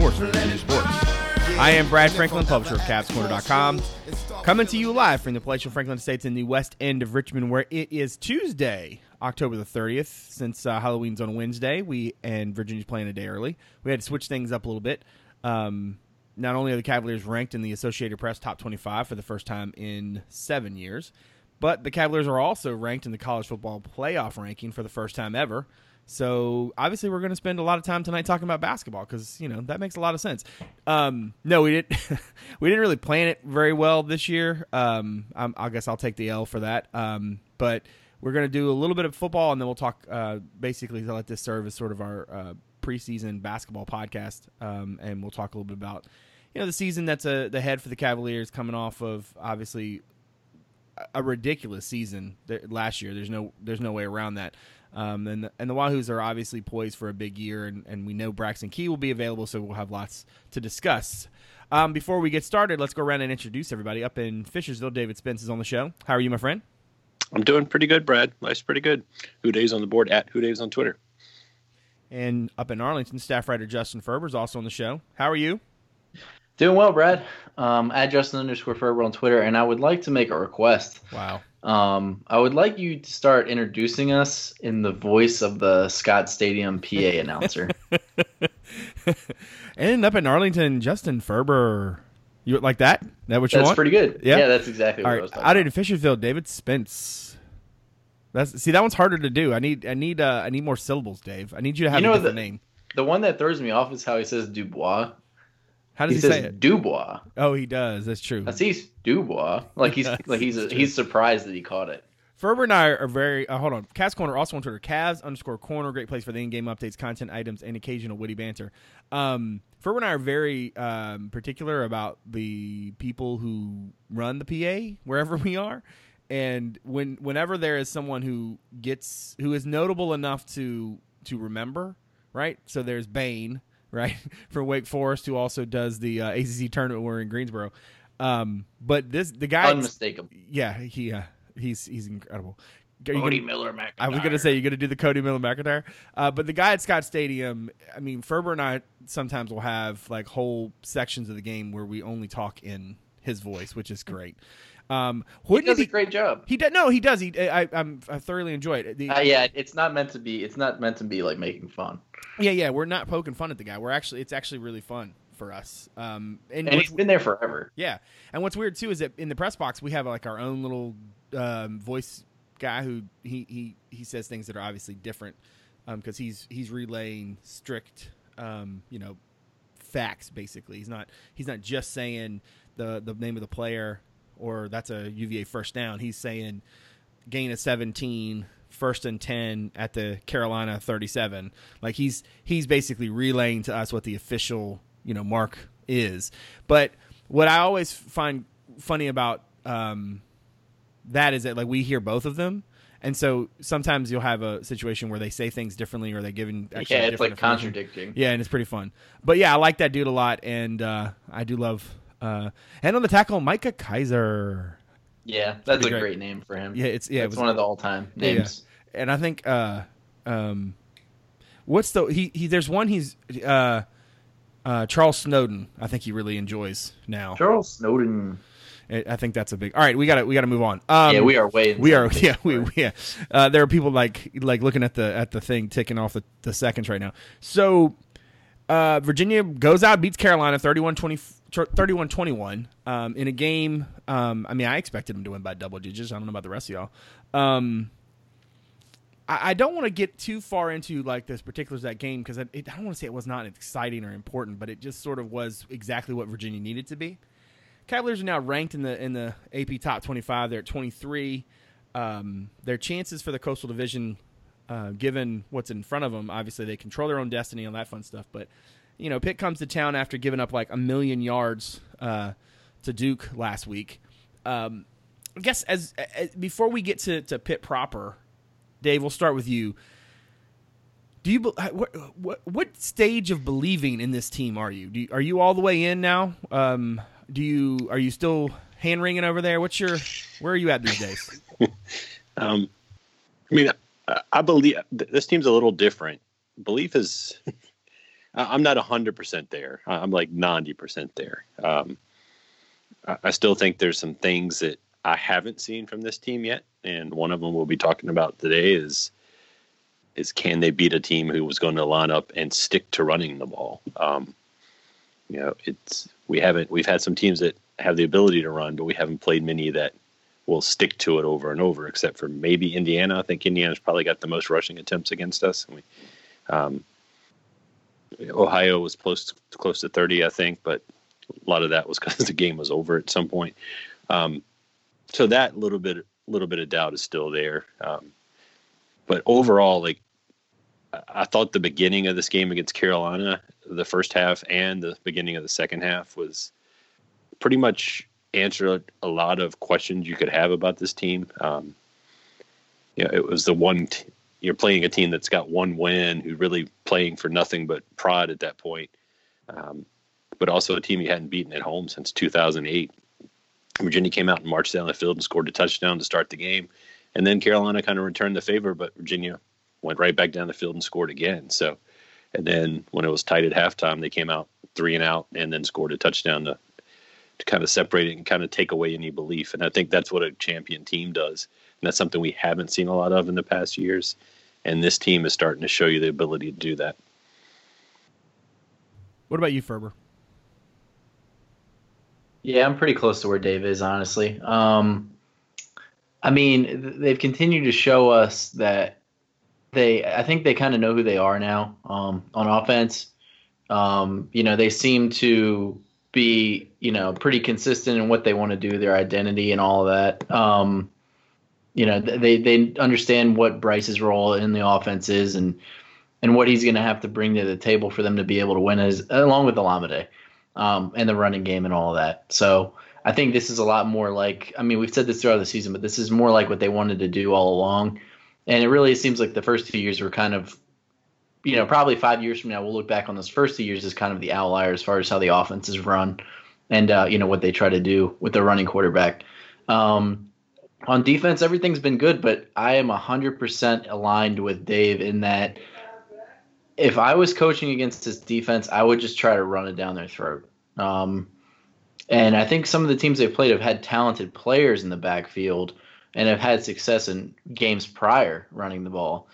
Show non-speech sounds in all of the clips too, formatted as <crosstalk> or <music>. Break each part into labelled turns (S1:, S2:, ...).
S1: source for sports. I am Brad Franklin, publisher of CavsCorner.com, coming to you live from the palatial Franklin Estates in the west end of Richmond, where it is Tuesday, October the 30th. Since uh, Halloween's on Wednesday, we and Virginia's playing a day early. We had to switch things up a little bit. Um, not only are the Cavaliers ranked in the Associated Press top 25 for the first time in seven years, but the Cavaliers are also ranked in the college football playoff ranking for the first time ever. So obviously, we're going to spend a lot of time tonight talking about basketball because you know that makes a lot of sense. Um, no, we didn't. <laughs> we didn't really plan it very well this year. Um, i guess I'll take the L for that. Um, but we're going to do a little bit of football, and then we'll talk. Uh, basically, to let this serve as sort of our uh, preseason basketball podcast, um, and we'll talk a little bit about you know the season that's a, the head for the Cavaliers, coming off of obviously a ridiculous season last year. There's no there's no way around that. Um, and the, and the Wahoos are obviously poised for a big year, and, and we know Braxton Key will be available, so we'll have lots to discuss. Um, before we get started, let's go around and introduce everybody. Up in Fishersville, David Spence is on the show. How are you, my friend?
S2: I'm doing pretty good, Brad. Life's pretty good. Who Dave's on the board at Who Dave's on Twitter.
S1: And up in Arlington, staff writer Justin Ferber is also on the show. How are you?
S3: Doing well, Brad. Um, at Justin underscore Ferber on Twitter, and I would like to make a request.
S1: Wow.
S3: Um, I would like you to start introducing us in the voice of the Scott Stadium PA <laughs> announcer. <laughs>
S1: and up in Arlington, Justin Ferber. You like that? That what you want?
S3: that's
S1: want?
S3: pretty good. Yeah, yeah that's exactly what I was talking
S1: Out in Fishersville, David Spence. That's see that one's harder to do. I need I need uh, I need more syllables, Dave. I need you to have you know, a different
S3: the,
S1: name.
S3: The one that throws me off is how he says Dubois.
S1: How does he,
S3: he
S1: say it?
S3: Dubois.
S1: Oh, he does. That's true.
S3: I see Dubois. Like he's <laughs> like he's a, he's surprised that he caught it.
S1: Ferber and I are very. Uh, hold on. Cavs Corner also on Twitter. Cavs underscore Corner. Great place for the in-game updates, content items, and occasional witty banter. Um, Ferber and I are very um, particular about the people who run the PA wherever we are, and when whenever there is someone who gets who is notable enough to to remember, right? So there's Bane, right, <laughs> For Wake Forest, who also does the uh, ACC tournament. We're in Greensboro. Um, but this the guy
S3: unmistakable.
S1: Yeah, he uh, he's he's incredible.
S3: Cody gonna, Miller McIntyre.
S1: I was going to say you're going to do the Codi Miller McIntyre, uh, but the guy at Scott Stadium. I mean, Ferber and I sometimes will have like whole sections of the game where we only talk in his voice, which is great. Um,
S3: he does he, a great job.
S1: He does. No, he does. He. I. I'm, I thoroughly enjoy it.
S3: The, uh, yeah, it's not meant to be. It's not meant to be like making fun.
S1: Yeah, yeah. We're not poking fun at the guy. We're actually. It's actually really fun for us. Um,
S3: and, and he's been there forever.
S1: Yeah, and what's weird too is that in the press box we have like our own little um, voice guy who he, he he says things that are obviously different because um, he's he's relaying strict um, you know facts basically. He's not he's not just saying the the name of the player or that's a UVA first down. He's saying gain of 17 first and 10 at the Carolina 37. Like he's he's basically relaying to us what the official you know mark is. But what I always find funny about um, that is that like we hear both of them. And so sometimes you'll have a situation where they say things differently or they give in
S3: yeah, it's like contradicting.
S1: Yeah, and it's pretty fun. But yeah, I like that dude a lot, and uh, I do love. Uh, and on the tackle, Micah Kiser.
S3: Yeah, that's a great. great. name for him.
S1: Yeah, it's yeah,
S3: it's it one of the all time names.
S1: Yeah. And I think uh, um, what's the he, he there's one he's uh, uh, Charles Snowden. I think he really enjoys now.
S3: Charles Snowden.
S1: I think that's a big. All right, we got to we got to move on. Um,
S3: yeah, we are way.
S1: We are. <laughs> Yeah, we yeah. Uh, there are people like like looking at the at the thing ticking off the, the seconds right now. So uh, Virginia goes out beats Carolina 31-21 um, in a game. Um, I mean, I expected them to win by double digits. I don't know about the rest of y'all. Um, I, don't want to get too far into like this particulars of that game because I, I don't want to say it was not exciting or important, but it just sort of was exactly what Virginia needed to be. Cavaliers are now ranked in the in the AP top 25. They're at 23. Um, their chances for the Coastal Division, uh, given what's in front of them, obviously they control their own destiny and that fun stuff. But you know, Pitt comes to town after giving up like a million yards uh, to Duke last week. Um, I guess as, as, before we get to, to Pitt proper, Dave, we'll start with you. Do you what, what, what stage of believing in this team are you? you are you all the way in now? Um, do you are you still hand wringing over there? What's your where are you at these days? <laughs>
S2: um, I mean, I, I believe this team's a little different belief is. I'm not hundred percent there. I'm like ninety percent there. Um, I still think there's some things that I haven't seen from this team yet, and one of them we'll be talking about today is is can they beat a team who was going to line up and stick to running the ball? Um, you know, it's we haven't we've had some teams that have the ability to run, but we haven't played many that will stick to it over and over, except for maybe Indiana. I think Indiana's probably got the most rushing attempts against us. And We, um, Ohio was close to, close to 30, I think, but a lot of that was <laughs> because the game was over at some point. Um, so that little bit, little bit of doubt is still there. Um, but overall, like I thought the beginning of this game against Carolina, the first half and the beginning of the second half was pretty much answered a lot of questions you could have about this team. Um, know, it was the one t- you're playing a team that's got one win, who really playing for nothing but pride at that point, um, but also a team you hadn't beaten at home since 2008. Virginia came out and marched down the field and scored a touchdown to start the game, and then Carolina kind of returned the favor, but Virginia went right back down the field and scored again. So, and then when it was tight at halftime, they came out three and out and then scored a touchdown to to kind of separate it and kind of take away any belief. And I think that's what a champion team does. And that's something we haven't seen a lot of in the past years. And this team is starting to show you the ability to do that.
S1: What about you, Ferber?
S3: Yeah, I'm pretty close to where Dave is, honestly. Um, I mean, they've continued to show us that they, I think they kind of know who they are now um, on offense. Um, you know, they seem to be you know pretty consistent in what they want to do, their identity and all of that. Um, you know they they understand what Bryce's role in the offense is and and what he's going to have to bring to the table for them to be able to win as along with Olamide um, and the running game and all of that. So I think this is a lot more like I mean we've said this throughout the season, but this is more like what they wanted to do all along. And it really seems like the first two years were kind of you know, probably five years from now, we'll look back on those first two years as kind of the outlier as far as how the offense is run and, uh, you know, what they try to do with the running quarterback. Um, on defense, everything's been good, but I am 100% aligned with Dave in that if I was coaching against this defense, I would just try to run it down their throat. Um, and I think some of the teams they've played have had talented players in the backfield and have had success in games prior running the ball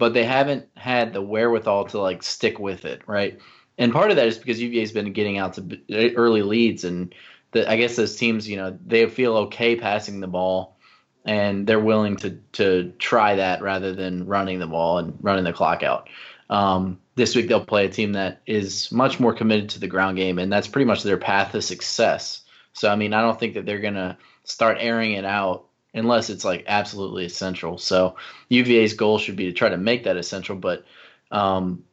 S3: but they haven't had the wherewithal to like stick with it, right? And part of that is because UVA's been getting out to early leads, and the, I guess those teams, you know, they feel okay passing the ball, and they're willing to to try that rather than running the ball and running the clock out. Um, this week they'll play a team that is much more committed to the ground game, and that's pretty much their path to success. So I mean, I don't think that they're gonna start airing it out unless it's like absolutely essential. So UVA's goal should be to try to make that essential. But um,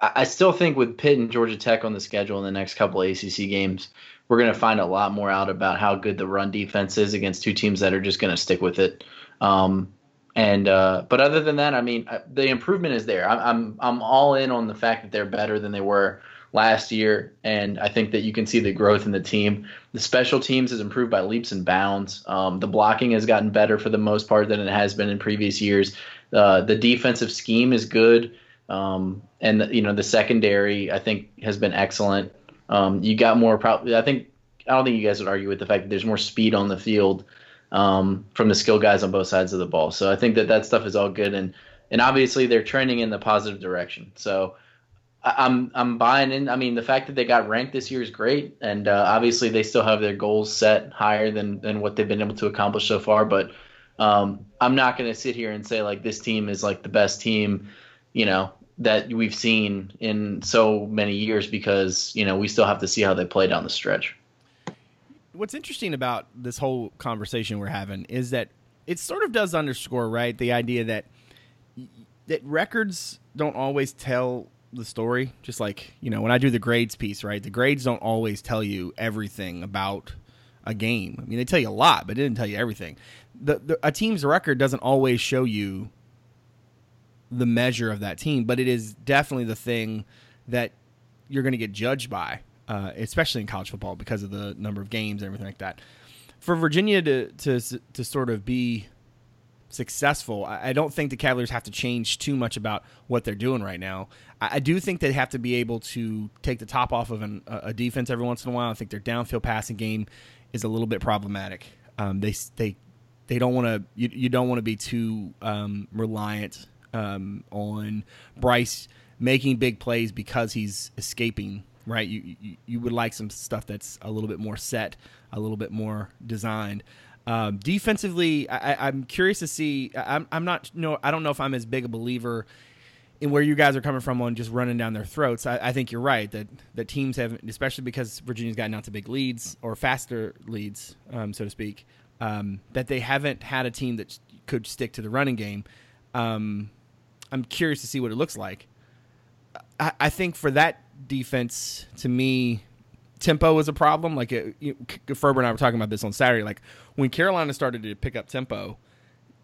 S3: I, I, still think with Pitt and Georgia Tech on the schedule in the next couple ACC games, we're going to find a lot more out about how good the run defense is against two teams that are just going to stick with it. Um, and uh, but other than that, I mean, the improvement is there. I'm, I'm I'm all in on the fact that they're better than they were last year, and I think that you can see the growth in the team. The special teams has improved by leaps and bounds. Um, the blocking has gotten better for the most part than it has been in previous years. Uh, the defensive scheme is good, um, and the, you know the secondary I think has been excellent. Um, you got more. probably. I think I don't think you guys would argue with the fact that there's more speed on the field um, from the skill guys on both sides of the ball. So I think that that stuff is all good, and and obviously they're trending in the positive direction. So I'm I'm buying in. I mean, the fact that they got ranked this year is great, and uh, obviously they still have their goals set higher than than what they've been able to accomplish so far. But um, I'm not going to sit here and say like this team is like the best team, you know, that we've seen in so many years because you know we still have to see how they play down the stretch.
S1: What's interesting about this whole conversation we're having is that it sort of does underscore right the idea that that records don't always tell the story. Just like you know, when I do the grades piece, right? The grades don't always tell you everything about a game. I mean, they tell you a lot, but it didn't tell you everything. The, the a team's record doesn't always show you the measure of that team, but it is definitely the thing that you're going to get judged by, uh, especially in college football because of the number of games and everything like that. For Virginia to to to sort of be successful, I, don't think the Cavaliers have to change too much about what they're doing right now. I, I do think they have to be able to take the top off of an, a defense every once in a while. I think their downfield passing game is a little bit problematic. Um, they they they don't want to you, you don't want to be too um, reliant um, on Bryce making big plays because he's escaping. Right, you, you you would like some stuff that's a little bit more set, a little bit more designed. Um, defensively, I, am curious to see. I'm, I'm not no. I don't know if I'm as big a believer in where you guys are coming from on just running down their throats. I, I think you're right that that teams have, especially because Virginia's gotten out to big leads or faster leads, um, so to speak, um, that they haven't had a team that could stick to the running game. Um, I'm curious to see what it looks like. I, I think for that defense, to me, tempo is a problem. Like it, you, Ferber and I were talking about this on Saturday. Like when Carolina started to pick up tempo,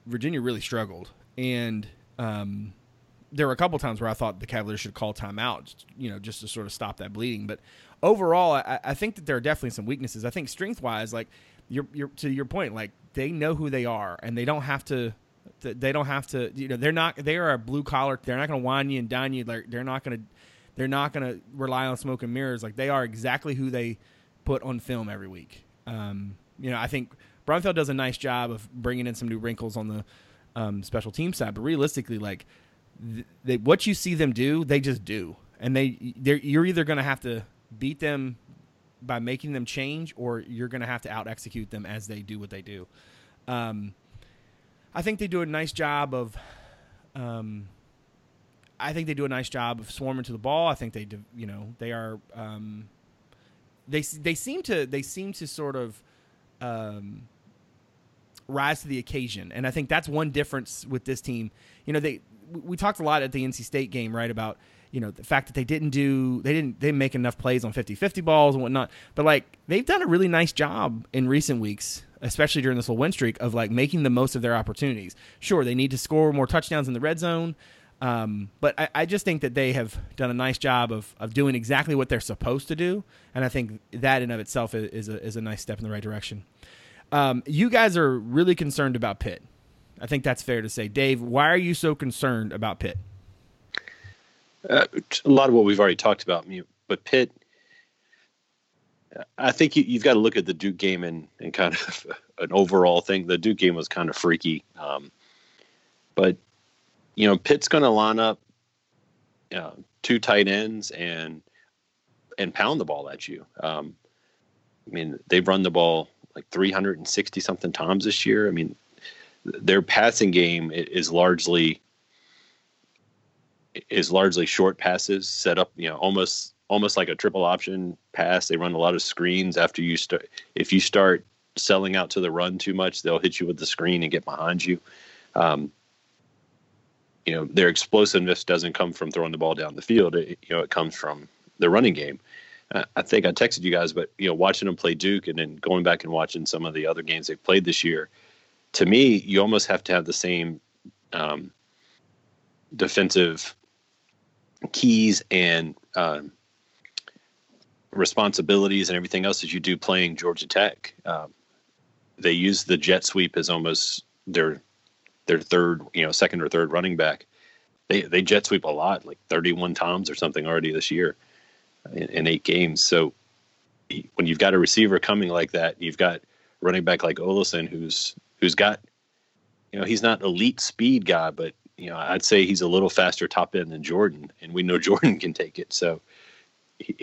S1: Virginia really struggled, and um, there were a couple times where I thought the Cavaliers should call timeout, you know, just to sort of stop that bleeding. But overall, I, I think that there are definitely some weaknesses. I think strength wise, like you're, you're to your point, like they know who they are, and they don't have to they don't have to you know they're not they are a blue collar they're not going to whine you and dine you they're, they're not going to they're not going to rely on smoke and mirrors. Like they are exactly who they put on film every week. Um, you know i think Brumfield does a nice job of bringing in some new wrinkles on the um, special team side but realistically like th- they, what you see them do they just do. And they you're either going to have to beat them by making them change or you're going to have to out execute them as they do what they do. Um, I think they do a nice job of. Um, I think they do a nice job of swarming to the ball. I think they, do, you know, they are. Um, they they seem to they seem to sort of um, rise to the occasion, and I think that's one difference with this team. You know, they we talked a lot at the NC State game, right, about you know the fact that they didn't do they didn't they didn't make enough plays on 50-50 balls and whatnot, but like they've done a really nice job in recent weeks especially during this little win streak, of like making the most of their opportunities. Sure, they need to score more touchdowns in the red zone, um, but I, I, just think that they have done a nice job of, of doing exactly what they're supposed to do, and I think that in of itself is, is a, is a nice step in the right direction. Um, you guys are really concerned about Pitt. I think that's fair to say. Dave, why are you so concerned about Pitt?
S2: Uh, a lot of what we've already talked about, but Pitt I think you, have got to look at the Duke game and, and kind of <laughs> an overall thing. The Duke game was kind of freaky, um, but you know Pitt's going to line up uh, two tight ends and and pound the ball at you. Um, I mean, they've run the ball like 360 something times this year. I mean, their passing game is largely is largely short passes set up, you know, almost almost like a triple option pass. They run a lot of screens after you start. If you start selling out to the run too much, they'll hit you with the screen and get behind you. Um, you know, their explosiveness doesn't come from throwing the ball down the field. It, you know, it comes from the running game. Uh, I think I texted you guys, but you know, watching them play Duke and then going back and watching some of the other games they've played this year, to me, you almost have to have the same um, defensive keys and um, responsibilities and everything else as you do playing Georgia Tech. Um, they use the jet sweep as almost their their third, you know, second or third running back. They they jet sweep a lot, like 31 times or something already this year in, in eight games. So when you've got a receiver coming like that, you've got running back like Ollison who's who's got you know, he's not elite speed guy, but you know, I'd say he's a little faster top end than Jordan, and we know <laughs> Jordan can take it. So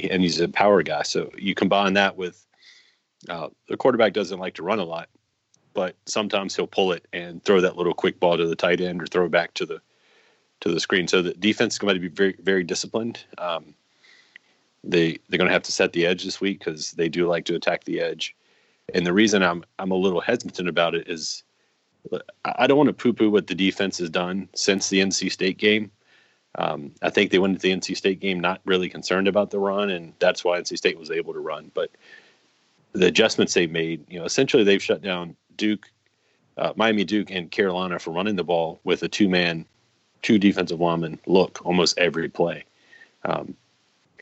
S2: and he's a power guy. So you combine that with uh, the quarterback doesn't like to run a lot, but sometimes he'll pull it and throw that little quick ball to the tight end or throw it back to the to the screen. So the defense is going to be very very disciplined. Um, they they're going to have to set the edge this week because they do like to attack the edge. And the reason I'm I'm a little hesitant about it is I don't want to poo poo what the defense has done since the NC State game. Um, I think they went into the NC State game not really concerned about the run, and that's why NC State was able to run. But the adjustments they made, you know, essentially they've shut down Duke, uh, Miami Duke, and Carolina for running the ball with a two-man, two defensive lineman look almost every play, um,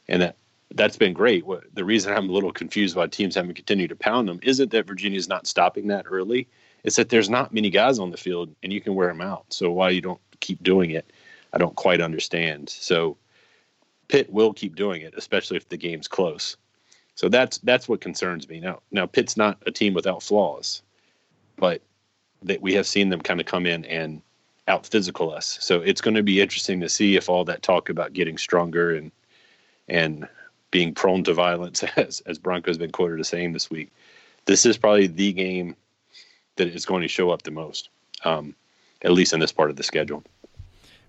S2: and that that's been great. What, the reason I'm a little confused why teams haven't continued to pound them isn't that Virginia's not stopping that early. It's that there's not many guys on the field, and you can wear them out. So why you don't keep doing it, I don't quite understand. So Pitt will keep doing it, especially if the game's close. So that's that's what concerns me now. Now Pitt's not a team without flaws, but that we have seen them kind of come in and out physical us. So it's going to be interesting to see if all that talk about getting stronger and and being prone to violence, <laughs> as as Bronco's been quoted as saying this week, this is probably the game that is going to show up the most, um, at least in this part of the schedule.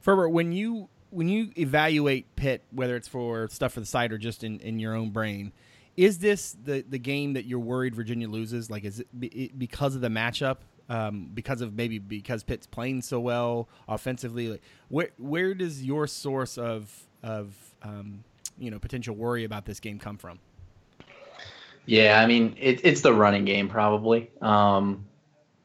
S1: Ferber, when you when you evaluate Pitt, whether it's for stuff for the site or just in, in your own brain, is this the the game that you're worried Virginia loses? Like, is it because of the matchup? Um, because of maybe because Pitt's playing so well offensively. Like, where where does your source of of um, you know potential worry about this game come from?
S3: Yeah, I mean it, it's the running game probably. Um,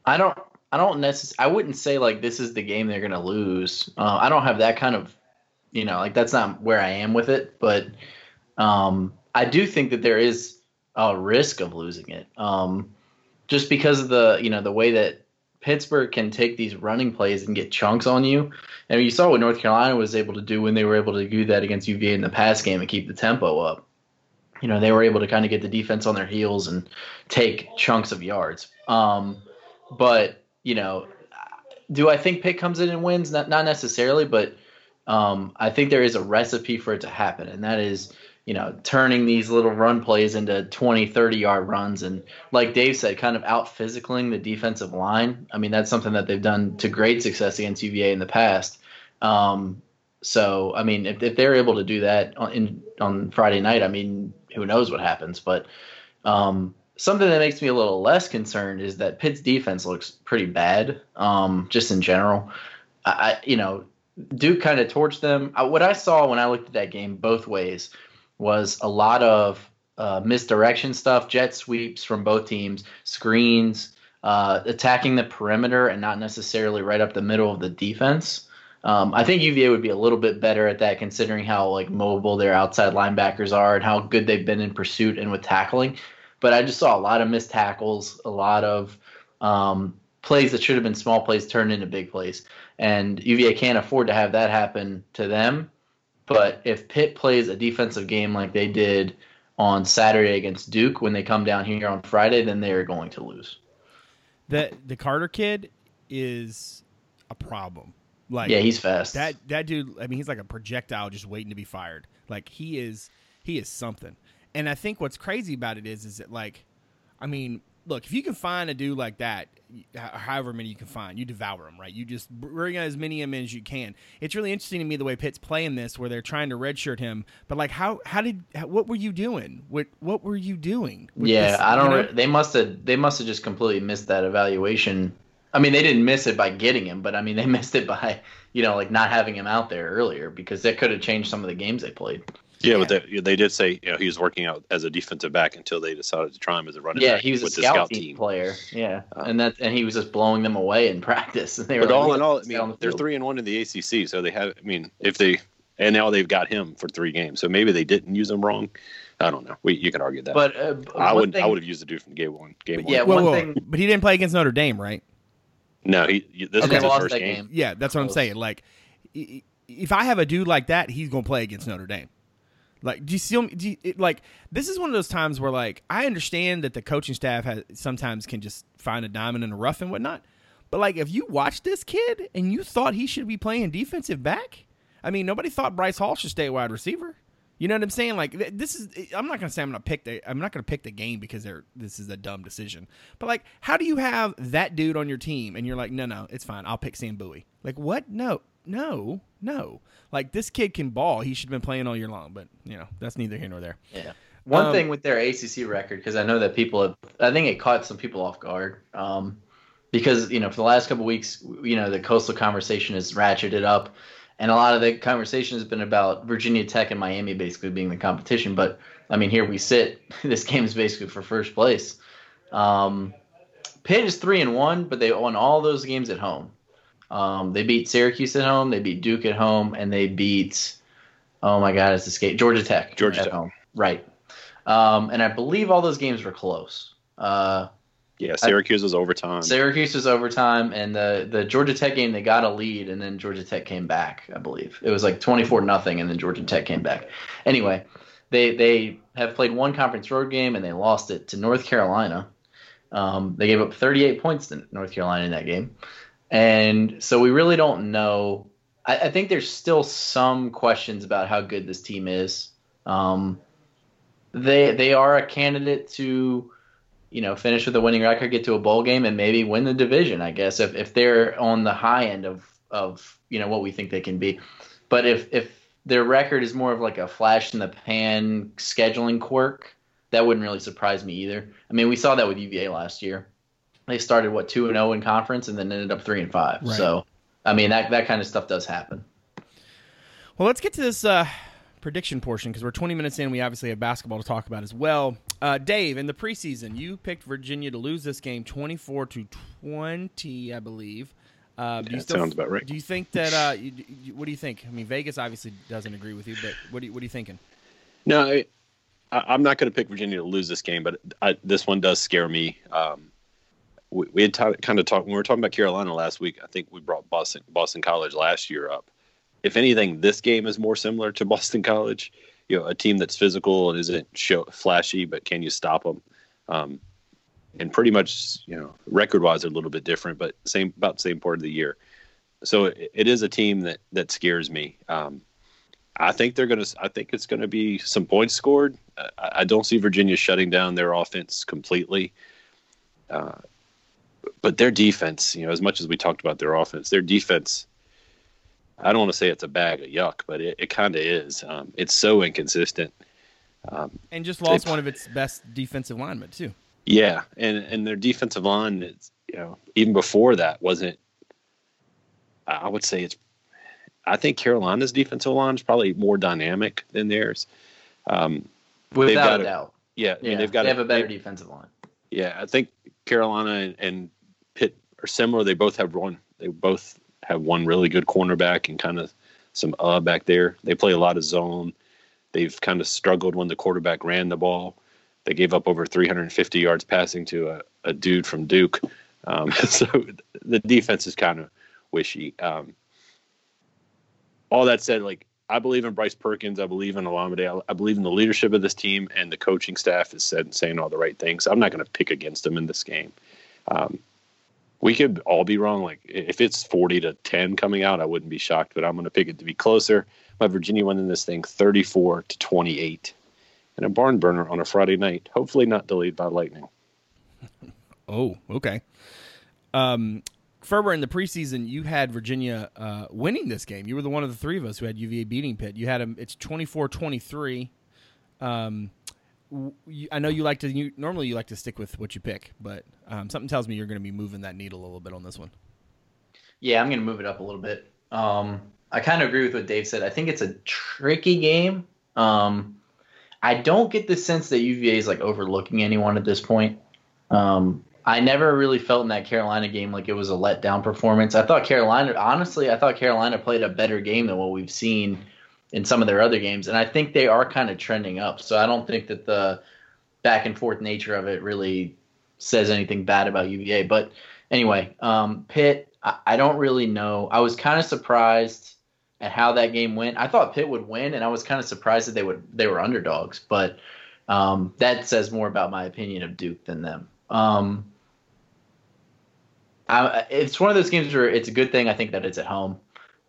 S3: I don't I don't necessarily I wouldn't say like this is the game they're gonna lose. Uh, I don't have that kind of you know like that's not where I am with it, but um, I do think that there is a risk of losing it. Um, just because of the you know the way that Pittsburgh can take these running plays and get chunks on you. And you saw what North Carolina was able to do when they were able to do that against UVA in the pass game and keep the tempo up. You know, they were able to kind of get the defense on their heels and take chunks of yards. Um, but, you know, do I think Pitt comes in and wins? Not, not necessarily, but um, I think there is a recipe for it to happen, and that is – you know, turning these little run plays into 20, 30 yard runs. And like Dave said, kind of out physicaling the defensive line. I mean, that's something that they've done to great success against UVA in the past. Um, so, I mean, if, if they're able to do that on, in, on Friday night, I mean, who knows what happens. But um, something that makes me a little less concerned is that Pitt's defense looks pretty bad, um, just in general. I, you know, Duke kind of torched them. I, what I saw when I looked at that game both ways – was a lot of uh, misdirection stuff, jet sweeps from both teams, screens, uh, attacking the perimeter and not necessarily right up the middle of the defense. Um, I think UVA would be a little bit better at that, considering how like mobile their outside linebackers are and how good they've been in pursuit and with tackling. But I just saw a lot of missed tackles, a lot of um, plays that should have been small plays turned into big plays, and UVA can't afford to have that happen to them. But if Pitt plays a defensive game like they did on Saturday against Duke when they come down here on Friday, then they are going to lose.
S1: The the Carter kid is a problem. Like
S3: yeah, he's fast.
S1: That that dude. I mean, he's like a projectile just waiting to be fired. Like he is he is something. And I think what's crazy about it is is that like, I mean, look, if you can find a dude like that, however many you can find, you devour them, right? You just bring as many of them as you can. It's really interesting to me the way Pitt's playing this, where they're trying to redshirt him. But like, how how did what were you doing? What what were you doing?
S3: Yeah, this, I don't. You know? They must have they must have just completely missed that evaluation. I mean, they didn't miss it by getting him, but I mean, they <laughs> missed it by you know like not having him out there earlier because that could have changed some of the games they played.
S2: Yeah, yeah. but they, they, did say you know he was working out as a defensive back until they decided to try him as a running back.
S3: yeah,
S2: back.
S3: he was a scout, scout, team, player. Yeah, um, and that and he was just blowing them away in <laughs> practice. And they
S2: but all in all, I mean, the they're three and one in the ACC, so they have. I mean, if they and now they've got him for three games, so maybe they didn't use him wrong. I don't know. We, you can argue that.
S3: But uh,
S2: I would I would have used the dude from game one. Game
S3: one. Yeah, one thing.
S1: But he didn't play against Notre Dame, right?
S2: No, he. This okay, was his first game. game.
S1: Yeah, that's what I'm saying. Like, if I have a dude like that, he's gonna play against Notre Dame. Like, do you see? Do you, it, like, this is one of those times where, like, I understand that the coaching staff has sometimes can just find a diamond in the rough and whatnot. But like, if you watch this kid and you thought he should be playing defensive back, I mean, nobody thought Bryce Hall should stay wide receiver. You know what I'm saying? Like, this is. I'm not gonna say I'm gonna pick the. I'm not gonna pick the game because they're. This is a dumb decision. But like, how do you have that dude on your team and you're like, no, no, it's fine. I'll pick Sam Bowie. Like, what? No, no, no. Like this kid can ball. He should have been playing all year long, but you know that's neither here nor there.
S3: Yeah. One um, thing with their ACC record, because I know that people have, I think it caught some people off guard. Um, because you know for the last couple weeks, you know the coastal conversation has ratcheted up, and a lot of the conversation has been about Virginia Tech and Miami basically being the competition. But I mean, here we sit. <laughs> this game is basically for first place. Um, Pitt is three and one, but they won all those games at home. Um, they beat Syracuse at home, they beat Duke at home, and they beat oh my god, it's escaped Georgia Tech.
S2: Georgia
S3: at
S2: Tech.
S3: home, right? Um, and I believe all those games were close. Uh,
S2: Yeah, Syracuse was overtime.
S3: Syracuse was overtime, and the the Georgia Tech game they got a lead, and then Georgia Tech came back. I believe it was like twenty four nothing, and then Georgia Tech came back. Anyway, they they have played one conference road game and they lost it to North Carolina. Um, they gave up thirty eight points to North Carolina in that game, and so we really don't know. I, I think there's still some questions about how good this team is. Um, they they are a candidate to you know, finish with a winning record, get to a bowl game, and maybe win the division. I guess if if they're on the high end of of you know what we think they can be, but if if their record is more of like a flash in the pan scheduling quirk, that wouldn't really surprise me either. I mean, we saw that with UVA last year. They started what two and zero oh in conference, and then ended up three and five. Right. So, I mean, that that kind of stuff does happen.
S1: Well, let's get to this uh, prediction portion because we're 20 minutes in. We obviously have basketball to talk about as well. Uh, Dave, in the preseason, you picked Virginia to lose this game 24 to 20, I believe.
S2: Uh, yeah, still, sounds about right.
S1: Do you think that? Uh, you, you, what do you think? I mean, Vegas obviously doesn't agree with you, but what do you, what are you thinking?
S2: No, I, am not going to pick Virginia to lose this game, but I, this one does scare me. Um, we, we, had t- kind of talked when we were talking about Carolina last week. I think we brought Boston Boston College last year up. If anything, this game is more similar to <laughs> Boston College you know a team that's physical and isn't show, flashy, but can you stop them? Um, and pretty much you know record wise they're a little bit different, but same about the same part of the year. So it, it is a team that that scares me. Um, I think they're gonna. I think it's gonna be some points scored. I, I don't see Virginia shutting down their offense completely. Uh, but their defense, you know, as much as we talked about their offense, their defense I don't want to say it's a bag of yuck, but it, it kind of is. Um, it's so inconsistent.
S1: Um, and just lost one of its best defensive linemen too.
S2: Yeah, and and their defensive line is you know even before that wasn't. I would say it's. I think Carolina's defensive line is probably more dynamic than theirs. Um,
S3: Without a doubt.
S2: Yeah,
S3: yeah I mean, they've got they have a better they, defensive line.
S2: Yeah, I think Carolina and, and Pitt are similar. They both have one. They both have one really good cornerback and kind of some uh back there. They play a lot of zone. They've kind of struggled when the quarterback ran the ball. They gave up over 350 yards passing to a, a dude from Duke. Um, <laughs> so the defense is kind of wishy. Um, all that said, like I believe in Bryce Perkins. I believe in Olamide. I, I believe in the leadership of this team, and the coaching staff is said, saying all the right things. I'm not going to pick against them in this game. Um, we could all be wrong. Like if it's 40 to 10 coming out, I wouldn't be shocked, but I'm going to pick it to be closer. My Virginia winning this thing 34 to 28 and a barn burner on a Friday night, hopefully not delayed by lightning. <laughs>
S1: Oh, okay. Um, Ferber, in the preseason, you had Virginia uh, winning this game. You were the one of the three of us who had UVA beating Pitt. You had them. It's 24-23. Um, I know you like to. You, normally, you like to stick with what you pick, but um, something tells me you're going to be moving that needle a little bit on this one.
S3: Yeah, I'm going to move it up a little bit. Um, I kind of agree with what Dave said. I think it's a tricky game. Um, I don't get the sense that UVA is like overlooking anyone at this point. Um, I never really felt in that Carolina game like it was a letdown performance. I thought Carolina, honestly, I thought Carolina played a better game than what we've seen in some of their other games, and I think they are kind of trending up. So I don't think that the back and forth nature of it really says anything bad about UVA. But anyway, um, Pitt, I, I don't really know. I was kind of surprised at how that game went. I thought Pitt would win, and I was kind of surprised that they would they were underdogs. But um, that says more about my opinion of Duke than them. Um, I, it's one of those games where it's a good thing I think that it's at home.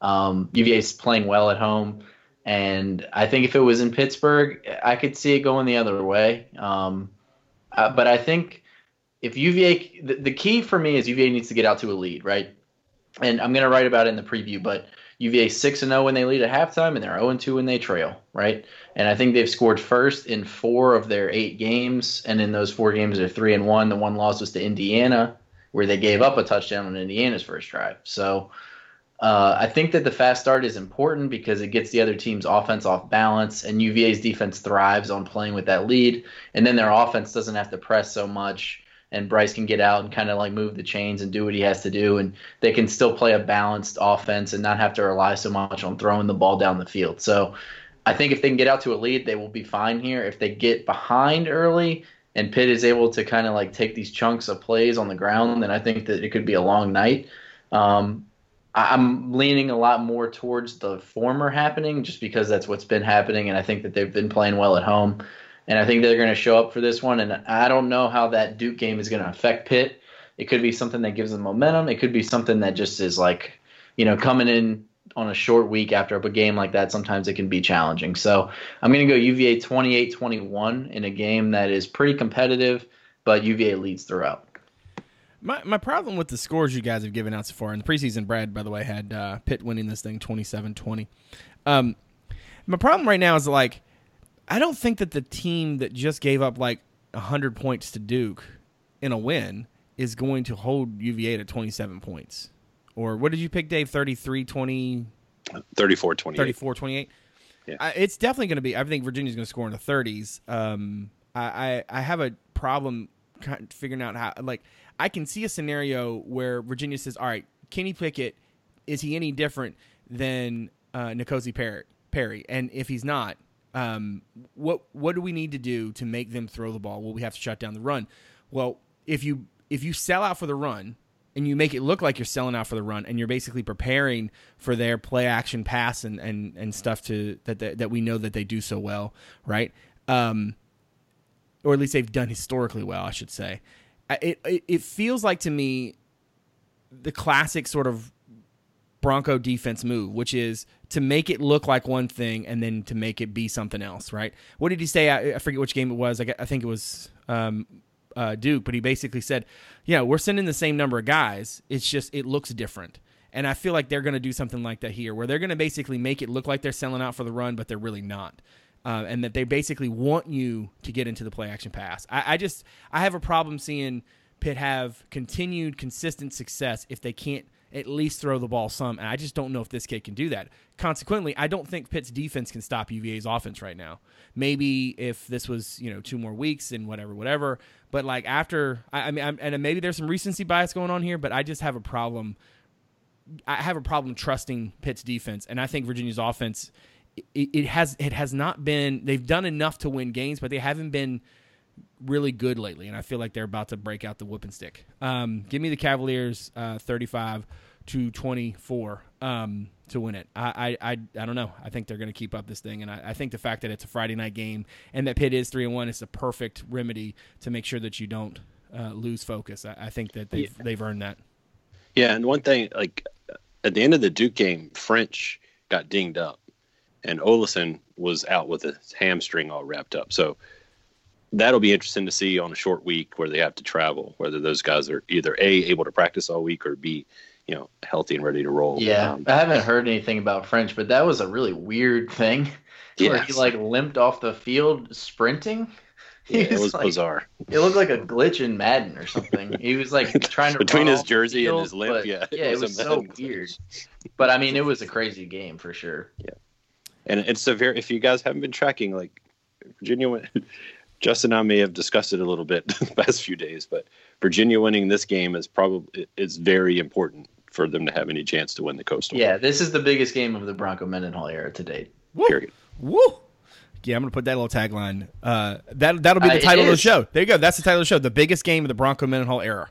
S3: Um, UVA is playing well at home. And I think if it was in Pittsburgh, I could see it going the other way. Um, uh, but I think if UVA, the, the, key for me is UVA needs to get out to a lead, right? And I'm going to write about it in the preview, but UVA 6 and 0 when they lead at halftime, and they're 0 and 2 when they trail, right? And I think they've scored first in four of their eight games, and in those four games, they're 3 and 1. The one loss was to Indiana, where they gave up a touchdown on Indiana's first drive. So uh, I think that the fast start is important because it gets the other team's offense off balance, and UVA's defense thrives on playing with that lead. And then their offense doesn't have to press so much, and Bryce can get out and kind of like move the chains and do what he has to do, and they can still play a balanced offense and not have to rely so much on throwing the ball down the field. So I think if they can get out to a lead, they will be fine here. If they get behind early, and Pitt is able to kind of like take these chunks of plays on the ground, then I think that it could be a long night. Um, I'm leaning a lot more towards the former happening just because that's what's been happening, and I think that they've been playing well at home. And I think they're going to show up for this one. And I don't know how that Duke game is going to affect Pitt. It could be something that gives them momentum. It could be something that just is like, you know, coming in on a short week after a game like that. Sometimes it can be challenging. So I'm going to go UVA 28 21 in a game that is pretty competitive, but UVA leads throughout.
S1: My my problem with the scores you guys have given out so far in the preseason, Brad, by the way, had uh, Pitt winning this thing 27-20. Um, my problem right now is like I don't think that the team that just gave up like 100 points to Duke in a win is going to hold UVA to 27 points. Or what did you pick, Dave? 33 20
S2: 34 28.
S1: 34 28. Yeah. I, it's definitely going to be. I think Virginia's going to score in the 30s. Um, I, I, I have a problem kind of figuring out how, like, I can see a scenario where Virginia says, "All right, Kenny Pickett, is he any different than uh, Perry? And if he's not, um, what what do we need to do to make them throw the ball? Well, we have to shut down the run. Well, if you if you sell out for the run and you make it look like you're selling out for the run and you're basically preparing for their play action pass and and, and stuff to that, that that we know that they do so well, right? Um, or at least they've done historically well, I should say it, it, it feels like to me the classic sort of Bronco defense move, which is to make it look like one thing and then to make it be something else, right? What did he say? I, I forget which game it was. I, I think it was um, uh, Duke, but he basically said, "Yeah, we're sending the same number of guys. It's just it looks different." And I feel like they're going to do something like that here, where they're going to basically make it look like they're selling out for the run, but they're really not uh, and that they basically want you to get into the play action pass. I, I just I have a problem seeing Pitt have continued consistent success if they can't at least throw the ball some. And I just don't know if this kid can do that. Consequently, I don't think Pitt's defense can stop UVA's offense right now. Maybe if this was, you know, two more weeks and whatever, whatever. But like after, I, I mean, I'm, and maybe there's some recency bias going on here, but I just have a problem. I have a problem trusting Pitt's defense. And I think Virginia's offense it, it has it has not been. They've done enough to win games, but they haven't been really good lately, and I feel like they're about to break out the whooping stick. Um, give me the Cavaliers, uh, thirty-five to twenty-four um, to win it. I, I, I, I, don't know. I think they're going to keep up this thing, and I, I, think the fact that it's a Friday night game and that Pitt is three and one is a perfect remedy to make sure that you don't uh, lose focus. I, I, think that they've yeah. they've earned that.
S2: Yeah, and one thing, like at the end of the Duke game, Ffrench got dinged up and Ollison was out with a hamstring all wrapped up. So that'll be interesting to see on a short week where they have to travel, whether those guys are either A, able to practice all week or B, you know, healthy and ready to roll.
S3: Yeah. Um, I haven't heard anything about Ffrench, but that was a really weird thing yeah. <laughs> where he like limped off the field sprinting. <laughs>
S2: Yeah, it was like, bizarre.
S3: It looked like a glitch in Madden or something. He was like <laughs> trying to
S2: between his jersey field, and his limp. Yeah,
S3: yeah, it was, it was so weird. But I mean, it was a crazy game for sure.
S2: Yeah and it's a very if you guys haven't been tracking like Virginia went. Justin and I may have discussed it a little bit <laughs> the past few days, but Virginia winning this game is probably is very important for them to have any chance to win the Coastal.
S3: Yeah, this is the biggest game of the Bronco Mendenhall era to date.
S1: Woo. Period. Woo. Yeah, I'm gonna put that little tagline. Uh, that that'll be the uh, title of the show. There you go. That's the title of the show. The biggest game of the Bronco Mendenhall era.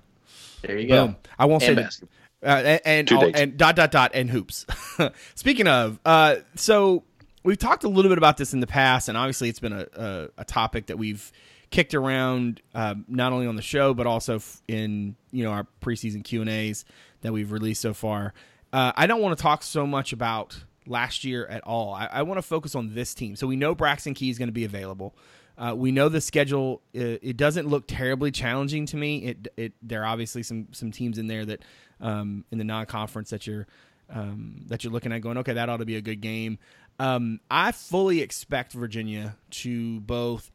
S3: There you go. Boom.
S1: I won't and say that. Uh, and and, and, dot dot dot and hoops. <laughs> Speaking of, uh, so we've talked a little bit about this in the past, and obviously it's been a, a, a topic that we've kicked around um, not only on the show but also in you know our preseason Q and A's that we've released so far. Uh, I don't want to talk so much about last year at all. I, I want to focus on this team. So we know Braxton Key is going to be available. Uh, we know the schedule. It, it, doesn't look terribly challenging to me. It, it there are obviously some some teams in there that um, in the non conference that you're um, that you're looking at going, okay, that ought to be a good game. Um, I fully expect Virginia to both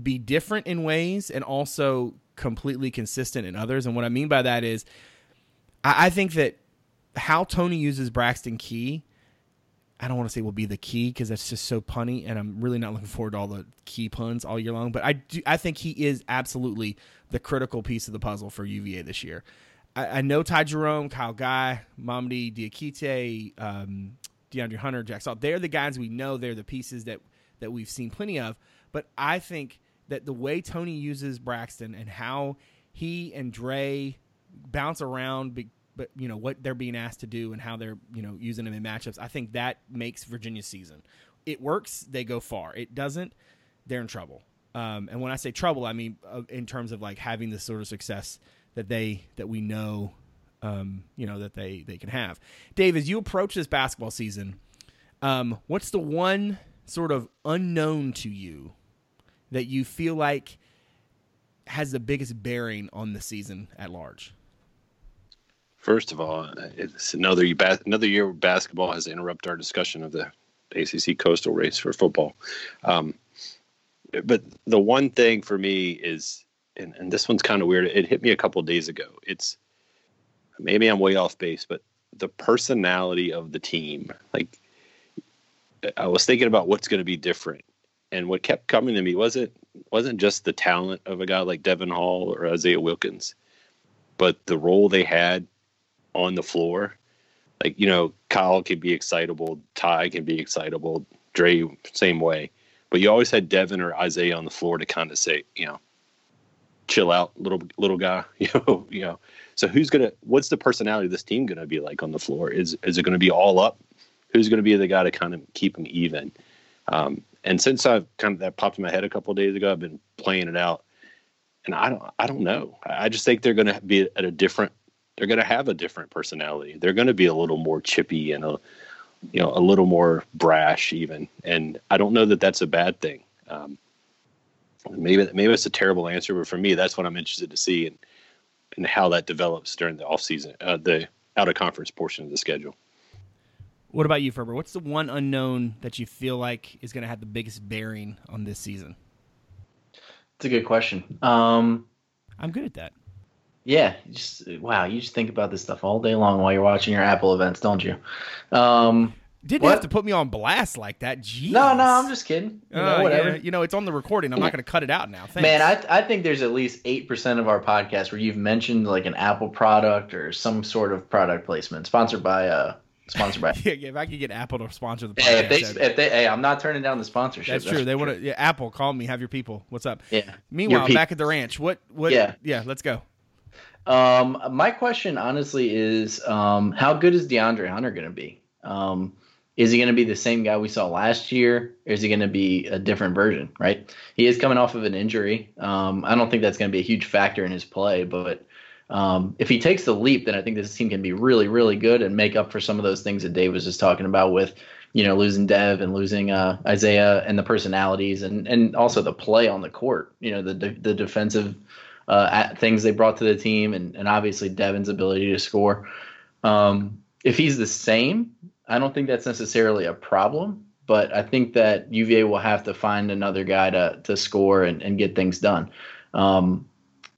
S1: be different in ways and also completely consistent in others. And what I mean by that is, I, I think that how Tony uses Braxton Key, I don't want to say will be the key because that's just so punny, and I'm really not looking forward to all the key puns all year long. But I do, I think he is absolutely the critical piece of the puzzle for UVA this year. I, I know Ty Jerome, Kyle Guy, Mamadi Diakite, um, DeAndre Hunter, Jack Salt. They're the guys we know. They're the pieces that that we've seen plenty of. But I think that the way Tony uses Braxton and how he and Dre bounce around, but you know what they're being asked to do and how they're you know using them in matchups. I think that makes Virginia's season. It works, they go far. It doesn't, they're in trouble. Um, and when I say trouble, I mean uh, in terms of like having the sort of success that they that we know, um, you know that they they can have. Dave, as you approach this basketball season, um, what's the one sort of unknown to you that you feel like has the biggest bearing on the season at large?
S2: First of all, it's another another year where basketball has interrupted our discussion of the ACC Coastal race for football. Um, but the one thing for me is, and, and this one's kind of weird. It hit me a couple days ago. It's maybe I'm way off base, but the personality of the team. Like I was thinking about what's going to be different, and what kept coming to me wasn't wasn't just the talent of a guy like Devin Hall or Isaiah Wilkins, but the role they had on the floor. Like, you know, Kyle can be excitable, Ty can be excitable, Dre same way. But you always had Devin or Isaiah on the floor to kind of say, you know, chill out, little little guy. <laughs> You know, you know. So who's gonna what's the personality of this team gonna be like on the floor? Is is it gonna be all up? Who's gonna be the guy to kind of keep them even? Um, and since I've kind of that popped in my head a couple days ago, I've been playing it out, and I don't I don't know. I just think they're gonna be at a different they're to have a different personality. They're to be a little more chippy and a, you know, a little more brash even. And I don't know that that's a bad thing. Um, maybe maybe it's a terrible answer, but for me, that's what I'm interested to see and and how that develops during the off season, uh, the out of conference portion of the schedule.
S1: What about you, Ferber? What's the one unknown that you feel like is going to have the biggest bearing on this season?
S3: It's a good question. Um,
S1: I'm good at that.
S3: Yeah, just wow, you just think about this stuff all day long while you're watching your Apple events, don't you? Um,
S1: Didn't what? have to put me on blast like that. Jeez.
S3: No, no, I'm just kidding. You know,
S1: uh, whatever. Yeah, you know, it's on the recording. I'm not going to cut it out now. Thanks.
S3: Man, I I think there's at least eight percent of our podcast where you've mentioned like an Apple product or some sort of product placement sponsored by uh sponsored by. <laughs>
S1: yeah, if I could get Apple to sponsor the podcast.
S3: Hey, if they, if they, hey, I'm not turning down the sponsorship.
S1: That's, that's true. They want to. Yeah, Apple, call me. Have your people. What's up?
S3: Yeah.
S1: Meanwhile, back at the ranch, what? What? Yeah. Yeah. Let's go.
S3: Um, my question, honestly, is um, how good is DeAndre Hunter going to be? Um, is he going to be the same guy we saw last year, or is he going to be a different version? Right? He is coming off of an injury. Um, I don't think that's going to be a huge factor in his play, but um, if he takes the leap, then I think this team can be really, really good and make up for some of those things that Dave was just talking about with, you know, losing Dev and losing uh, Isaiah and the personalities and and also the play on the court. You know, the the defensive uh, things they brought to the team, and, and obviously Devin's ability to score. Um, if he's the same, I don't think that's necessarily a problem, but I think that UVA will have to find another guy to to score and, and get things done. Um,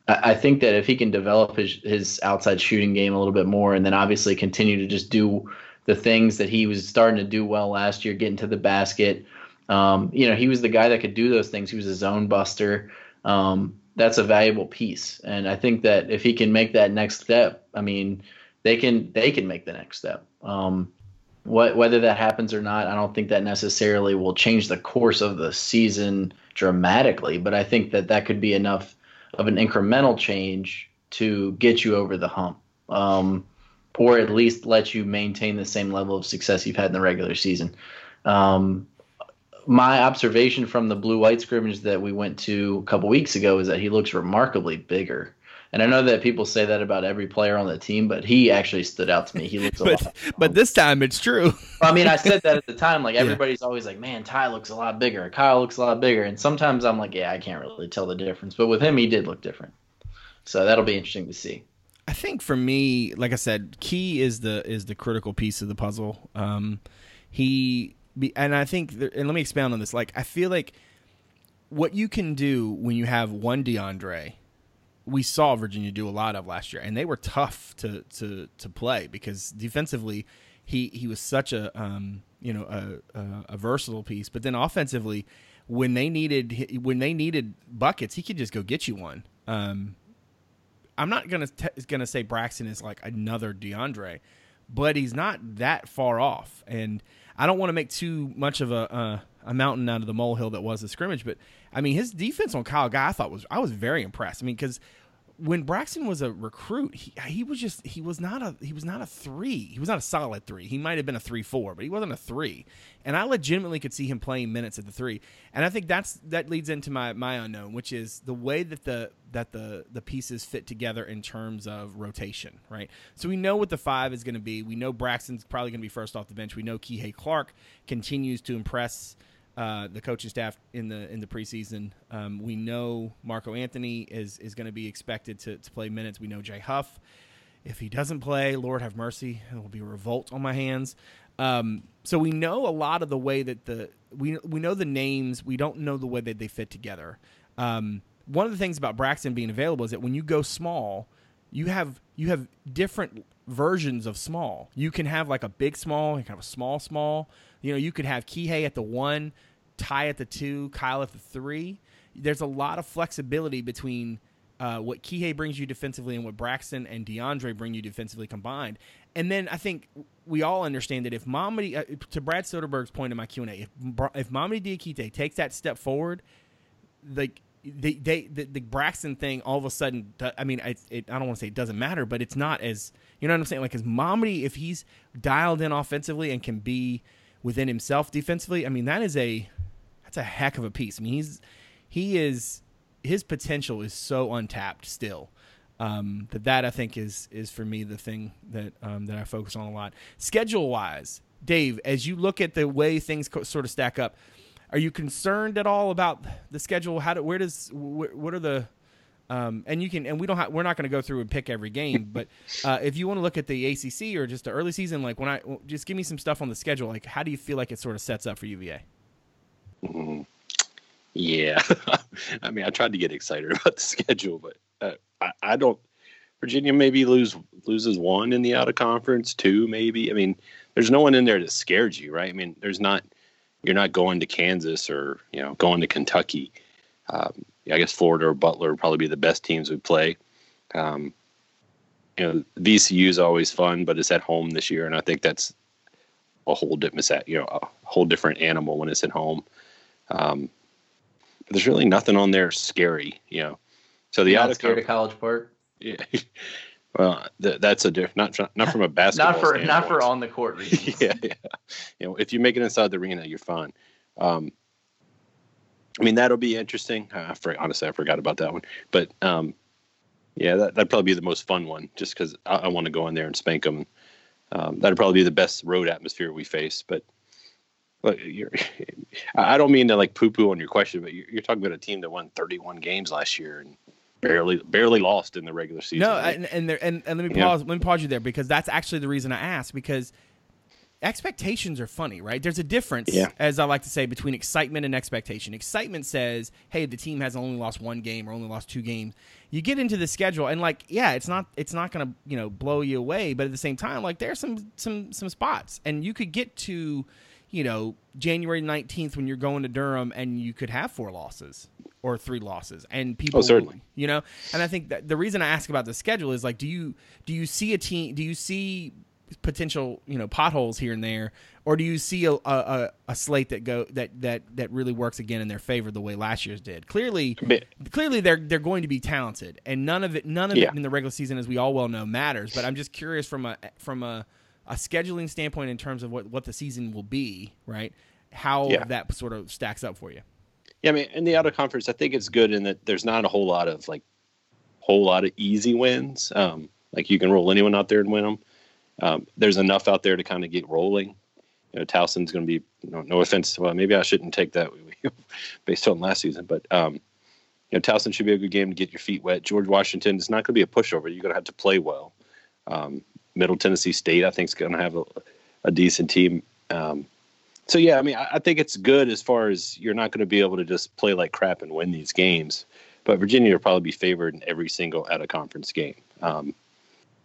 S3: I, I think that if he can develop his his outside shooting game a little bit more, and then obviously continue to just do the things that he was starting to do well last year, getting to the basket. Um, you know, he was the guy that could do those things. He was a zone buster. Um, that's a valuable piece. And I think that if he can make that next step, I mean, they can they can make the next step. Um, what, whether that happens or not, I don't think that necessarily will change the course of the season dramatically. But I think that that could be enough of an incremental change to get you over the hump, um, or at least let you maintain the same level of success you've had in the regular season. Um, my observation from the blue white scrimmage that we went to a couple weeks ago is that he looks remarkably bigger. And I know that people say that about every player on the team, but he actually stood out to me. He looks a <laughs>
S1: but,
S3: lot.
S1: But this time it's true.
S3: I mean, I said that at the time. Like <laughs> everybody's yeah. always like, "Man, Ty looks a lot bigger. Kyle looks a lot bigger." And sometimes I'm like, "Yeah, I can't really tell the difference." But with him, he did look different. So that'll be interesting to see.
S1: I think for me, like I said, key is the is the critical piece of the puzzle. Um, he and I think, and let me expound on this. Like, I feel like what you can do when you have one DeAndre, we saw Virginia do a lot of last year, and they were tough to to to play because defensively, he he was such a um, you know a, a, a versatile piece, but then offensively, when they needed when they needed buckets, he could just go get you one. Um, I'm not gonna t- gonna say Braxton is like another DeAndre, but he's not that far off, and I don't want to make too much of a uh, a mountain out of the molehill that was the scrimmage. But I mean, his defense on Kyle Guy, I thought was I was very impressed. I mean, because when Braxton was a recruit, he, he was just he was not a he was not a three. He was not a solid three. He might have been a three four, but he wasn't a three. And I legitimately could see him playing minutes at the three. And I think that's that leads into my my unknown, which is the way that the that the the pieces fit together in terms of rotation, right? So we know what the five is going to be. We know Braxton's probably going to be first off the bench. We know Kihei Clark continues to impress uh, the coaching staff in the in the preseason. Um, we know Marco Anthony is is going to be expected to, to play minutes. We know Jay Huff. If he doesn't play, Lord have mercy, it will be a revolt on my hands. Um, so we know a lot of the way that the we we know the names. We don't know the way that they fit together. Um, one of the things about Braxton being available is that when you go small, you have you have different versions of small. You can have like a big small, you can have a small small. You know, you could have Kihei at the one, Ty at the two, Kyle at the three. There's a lot of flexibility between uh, what Kihei brings you defensively and what Braxton and DeAndre bring you defensively combined. And then I think we all understand that if Mamadi, uh, to Brad Soderberg's point in my Q and A, if if Mamadi Diakite takes that step forward, like they, they the, the, Braxton thing all of a sudden I mean it, it, I don't want to say it doesn't matter but it's not as you know what I'm saying like as Mamadi if he's dialed in offensively and can be within himself defensively I mean that is a that's a heck of a piece. I mean, he's he is his potential is so untapped still. Um, that that I think is is for me the thing that um, that I focus on a lot. Schedule wise, Dave, as you look at the way things co- sort of stack up, are you concerned at all about the schedule? How do, where does wh- what are the um, and you can and we don't have we're not going to go through and pick every game, but <laughs> uh, if you want to look at the ACC or just the early season, like when I just give me some stuff on the schedule, like how do you feel like it sort of sets up for UVA?
S2: Mm-hmm. Yeah, <laughs> I mean, I tried to get excited <laughs> about the schedule, but uh, I, I, don't. Virginia maybe lose loses one in the out of conference, two maybe. I mean, there's no one in there that scares you, right? I mean, there's not. You're not going to Kansas or you know going to Kentucky. Um, I guess Florida or Butler would probably be the best teams we play. Um, you know, VCU is always fun, but it's at home this year, and I think that's a whole different, you know, a whole different animal when it's at home. Um, there's really nothing on there scary, you know. So the
S3: out of scared of College Park. <laughs>
S2: Yeah. Well, th- that's a different not not from a <laughs> basketball.
S3: not for standpoint. not for on the court <laughs> reasons.
S2: yeah, yeah. You know, if you make it inside the arena, you're fine. Um, I mean, that'll be interesting. I for, honestly, I forgot about that one. But um, yeah, that, that'd probably be the most fun one, just because I, I want to go in there and spank them. Um, that'd probably be the best road atmosphere we face. But Look, you're, <laughs> I don't mean to like poo poo on your question, but you're, you're, talking about a team that won 31 games last year and barely barely lost in the regular season.
S1: No, and and, there, and, and let me pause. Yeah. Let me pause you there because that's actually the reason I asked because expectations are funny, right? There's a difference, yeah. as I like to say, between excitement and expectation. Excitement says, "Hey, the team has only lost one game or only lost two games." You get into the schedule, and like, yeah, it's not it's not going to you know blow you away, but at the same time, like, there's some some some spots, and you could get to you know, January 19th when you're going to Durham and you could have four losses or three losses and people
S2: oh, certainly.
S1: you know and i think that the reason i ask about the schedule is like do you do you see a team do you see potential you know potholes here and there or do you see a, a, a slate that go that that that really works again in their favor the way last year's did clearly clearly they're they're going to be talented and none of it none of yeah. it in the regular season as we all well know matters but i'm just curious from a from a a scheduling standpoint in terms of what, what the season will be, right? How yeah. that sort of stacks up for you.
S2: Yeah, I mean, in the out of conference, I think it's good in that there's not a whole lot of like, whole lot of easy wins. Um, like you can roll anyone out there and win them. Um, there's enough out there to kind of get rolling. You know, Towson's going to be no, no, offense. Well, maybe I shouldn't take that <laughs> based on last season, but um, you know, Towson should be a good game to get your feet wet. George Washington is not going to be a pushover. You're going to have to play well. Um, Middle Tennessee State, I think, is going to have a, a, decent team. Um, so yeah, I mean, I, I, think it's good as far as you're not going to be able to just play like crap and win these games. But Virginia will probably be favored in every single out of conference game. Um,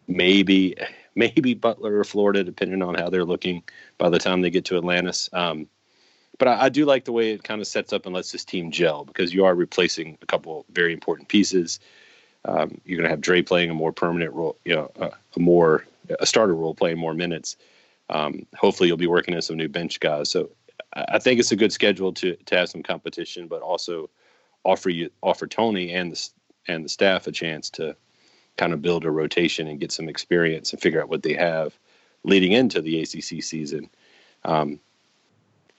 S2: maybe, <laughs> maybe Butler or Florida, depending on how they're looking by the time they get to Atlantis. Um, but I, I, do like the way it kind of sets up and lets this team gel because you are replacing a couple very important pieces. Um, you're going to have Dre playing a more permanent role, you know, a, a more a starter role, playing more minutes. Um, hopefully, you'll be working in some new bench guys. So I think it's a good schedule to to have some competition, but also offer you offer Tony and the and the staff a chance to kind of build a rotation and get some experience and figure out what they have leading into the ACC season. Um,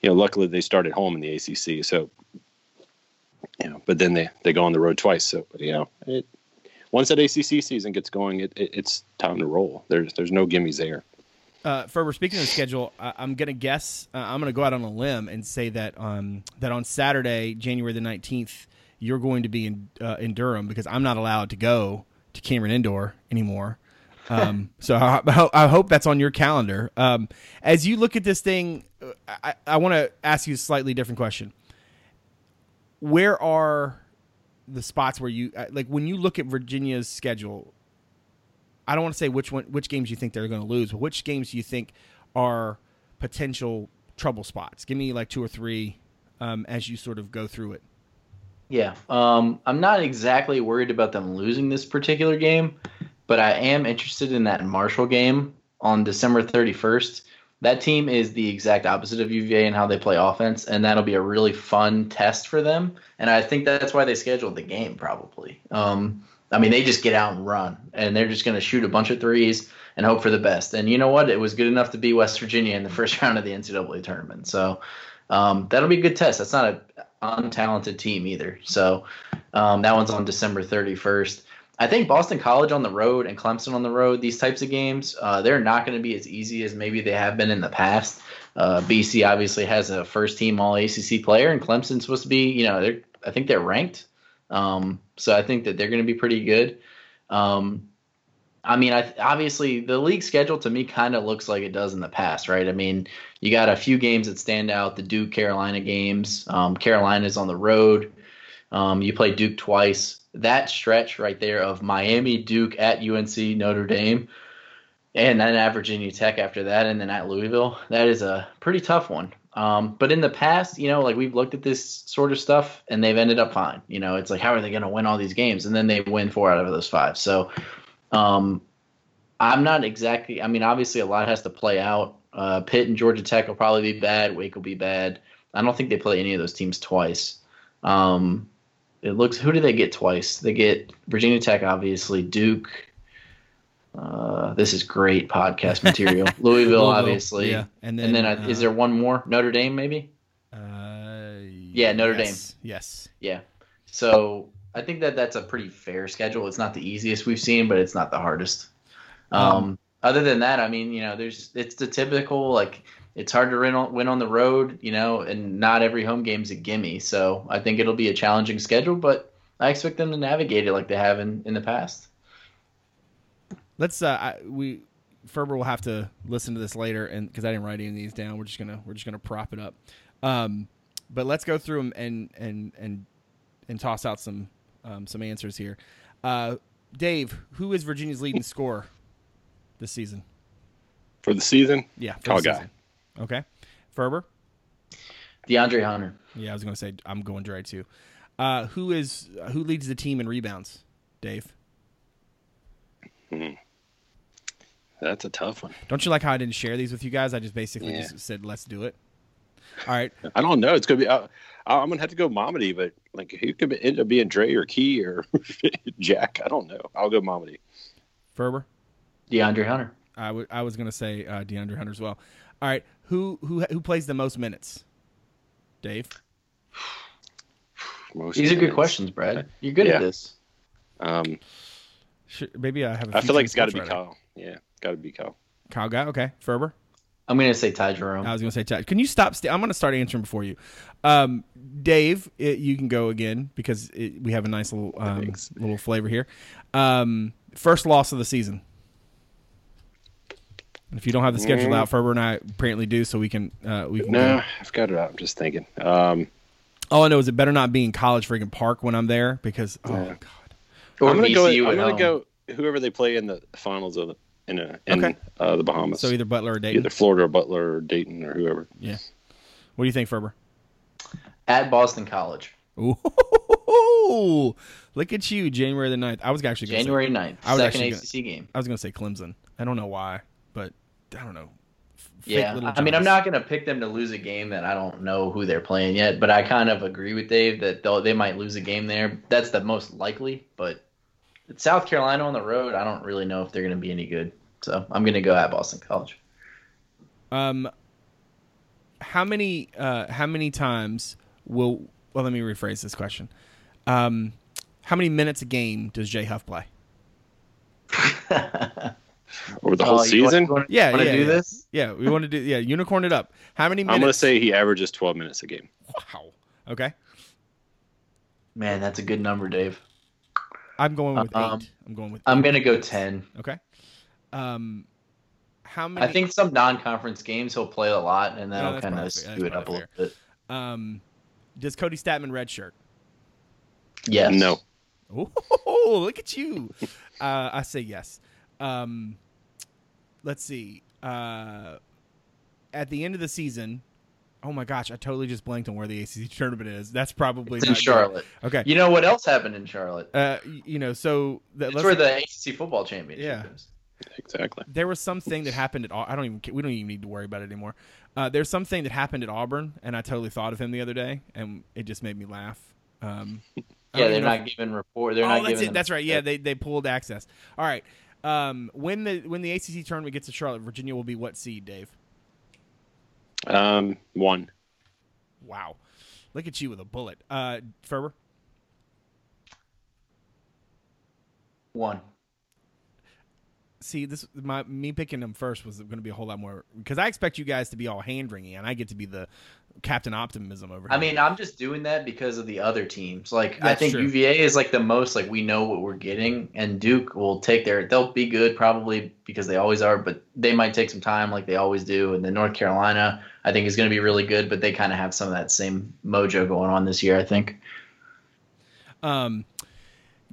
S2: you know, luckily they started home in the ACC, so you know, but then they they go on the road twice, so you know, it, once that ACC season gets going, it, it, it's time to roll. There's there's no gimmies there.
S1: Uh, Ferber, speaking of the schedule, I, am going to guess. Uh, I'm going to go out on a limb and say that um, that on Saturday, January the 19th, you're going to be in uh, in Durham because I'm not allowed to go to Cameron Indoor anymore. Um, <laughs> so I, I, hope that's on your calendar. Um, as you look at this thing, I, I want to ask you a slightly different question. Where are the spots where you uh, like when you look at Virginia's schedule? I don't want to say which one, which games you think they're going to lose, but which games do you think are potential trouble spots? Give me like two or three um, as you sort of go through it.
S3: Yeah, um, I'm not exactly worried about them losing this particular game, but I am interested in that Marshall game on December 31st. That team is the exact opposite of UVA and how they play offense, and that'll be a really fun test for them. And I think that's why they scheduled the game, probably. Um, I mean, they just get out and run, and they're just going to shoot a bunch of threes and hope for the best. And you know what? It was good enough to be West Virginia in the <laughs> first round of the NCAA tournament. So um, that'll be a good test. That's not an untalented team either. So um, that one's on December 31st. I think Boston College on the road and Clemson on the road, these types of games, uh, they're not going to be as easy as maybe they have been in the past. Uh, BC obviously has a first team All ACC player, and Clemson's supposed to be, you know, I think they're ranked. Um, so I think that they're going to be pretty good. Um, I mean, I, obviously the league schedule to me kind of looks like it does in the past, right? I mean, you got a few games that stand out: the Duke Carolina games. Um, Carolina's on the road. Um, you play Duke twice. That stretch right there of Miami, Duke at UNC, Notre Dame, and then at Virginia Tech after that, and then at Louisville. That is a pretty tough one. Um, but in the past, you know, like we've looked at this sort of stuff, and they've ended up fine. You know, it's like how are they going to win all these games? And then they win four out of those five. So um, I'm not exactly. I mean, obviously, a lot has to play out. Uh, Pitt and Georgia Tech will probably be bad. Wake will be bad. I don't think they play any of those teams twice. Um, it looks. Who do they get twice? They get Virginia Tech, obviously. Duke. Uh, this is great podcast material. <laughs> Louisville, Louisville, obviously. Yeah, and then, and then uh, is there one more? Notre Dame, maybe. Uh, yeah, Notre
S1: yes,
S3: Dame.
S1: Yes.
S3: Yeah. So I think that that's a pretty fair schedule. It's not the easiest we've seen, but it's not the hardest. Um, um, other than that, I mean, you know, there's it's the typical like it's hard to win on, win on the road, you know, and not every home game's a gimme. So I think it'll be a challenging schedule, but I expect them to navigate it like they have in, in the past.
S1: Let's uh, I, we Ferber will have to listen to this later, and because I didn't write any of these down, we're just gonna we're just gonna prop it up. Um, but let's go through them and and and and toss out some um, some answers here. Uh, Dave, who is Virginia's leading <laughs> scorer this season?
S2: For the season?
S1: Yeah.
S2: Kyle Guy.
S1: Okay. Ferber?
S3: DeAndre Hunter.
S1: Yeah, I was going to say I'm going Dre too. Uh, who is uh, who leads the team in rebounds? Dave.
S2: Hmm. That's a tough one.
S1: Don't you like how I didn't share these with you guys? I just basically yeah. just said let's do it. All right. <laughs>
S2: I don't know. It's gonna be. Uh, I'm gonna have to go Mamadi, but like who could end up being Dre or Key or <laughs> Jack? I don't know. I'll go Mamadi.
S1: Ferber.
S3: DeAndre Hunter.
S1: I, w- I was gonna say uh, DeAndre Hunter as well. All right. Who who who plays the most minutes? Dave.
S3: Most These minutes. are good questions, Brad. You're good yeah. at this.
S2: Um,
S1: Should, maybe I have.
S2: I feel like it's got to be Kyle. Yeah, got to be Kyle.
S1: Kyle guy. Okay. Ferber.
S3: I'm going to say Ty Jerome.
S1: I was going to say Ty. Can you stop? i st- I'm going to start answering before you. Um, Dave, it, you can go again because it, we have a nice little um, little flavor here. Um, first loss of the season. If you don't have the schedule mm. out, Ferber and I apparently do, so we can uh, we can.
S2: No, go. I've got it out. I'm just thinking. Um,
S1: All I know is it better not be in College freaking Park when I'm there because oh yeah. god.
S2: Or I'm gonna go. I'm gonna go. Whoever they play in the finals of the in, a, in okay. uh, the Bahamas.
S1: So either Butler or Dayton.
S2: Either Florida or Butler or Dayton or whoever.
S1: Yeah. What do you think, Ferber?
S3: At Boston College.
S1: Ooh, look at you, January the 9th. I was actually
S3: January
S1: say,
S3: 9th, I was second ACC
S1: gonna,
S3: game.
S1: I was going to say Clemson. I don't know why, but I don't know.
S3: Yeah, I mean, I'm not going to pick them to lose a game that I don't know who they're playing yet, but I kind of agree with Dave that they'll, they might lose a game there. That's the most likely, but it's South Carolina on the road. I don't really know if they're going to be any good. So I'm going to go at Boston College.
S1: Um, how many uh, how many times will well? Let me rephrase this question. Um, how many minutes a game does Jay Huff play? <laughs>
S2: Over the whole
S3: Oh, you want-
S2: season,
S3: you want-
S1: Yeah,
S3: want to
S1: yeah,
S3: do
S1: yeah.
S3: this?
S1: Yeah, we want to do yeah. Unicorn it up. How many minutes?
S2: I'm going to say he averages 12 minutes a game.
S1: wow. Okay,
S3: Man, that's a good number, Dave.
S1: I'm going with
S3: Um,
S1: eight. I'm going with.
S3: I'm going to go 10.
S1: okay. Um, how many?
S3: I think some non-conference games he'll play a lot, and
S1: No,
S3: that'll
S1: that's
S3: kind of
S1: fair.
S3: skew it up a little bit.
S1: Um, does Kody Stattmann redshirt?
S3: Yes.
S2: No. <laughs>
S1: Oh, look at you. Uh, I say yes. Um, let's see. Uh, at the end of the season, oh my gosh, I totally just blanked on where the ACC tournament is. That's probably
S3: It's in
S1: not good.
S3: Charlotte.
S1: Okay.
S3: You know what else happened in Charlotte?
S1: Uh, you know, so that,
S3: It's where the ACC football championship
S1: Yeah.
S3: is.
S2: Exactly.
S1: there was something that happened at. Au- I don't even. We don't even need to worry about it anymore. Uh, there's something that happened at Auburn, and I totally thought of him the other day, and it just made me laugh. Um,
S3: Yeah, they're
S1: know
S3: not giving report. They're
S1: oh,
S3: not
S1: that's
S3: giving.
S1: it. That's right. Yeah, they they pulled access. All right. Um, when the when the ACC tournament gets to Charlotte, Virginia will be what seed, Dave?
S2: Um, one.
S1: Wow, look at you with a bullet, uh, Ferber.
S3: one.
S1: See, this my me picking them first was going to be a whole lot more because I expect you guys to be all hand wringy, and I get to be the Captain Optimism over here.
S3: I mean, I'm just doing that because of the other teams. Like, I think
S1: true.
S3: UVA is like the most like we know what we're getting, and Duke will take their. They'll be good probably because they always are, but they might take some time like they always do. And then North Carolina, I think is going to be really good, but they kind of have some of that same mojo going on this year. I think.
S1: um,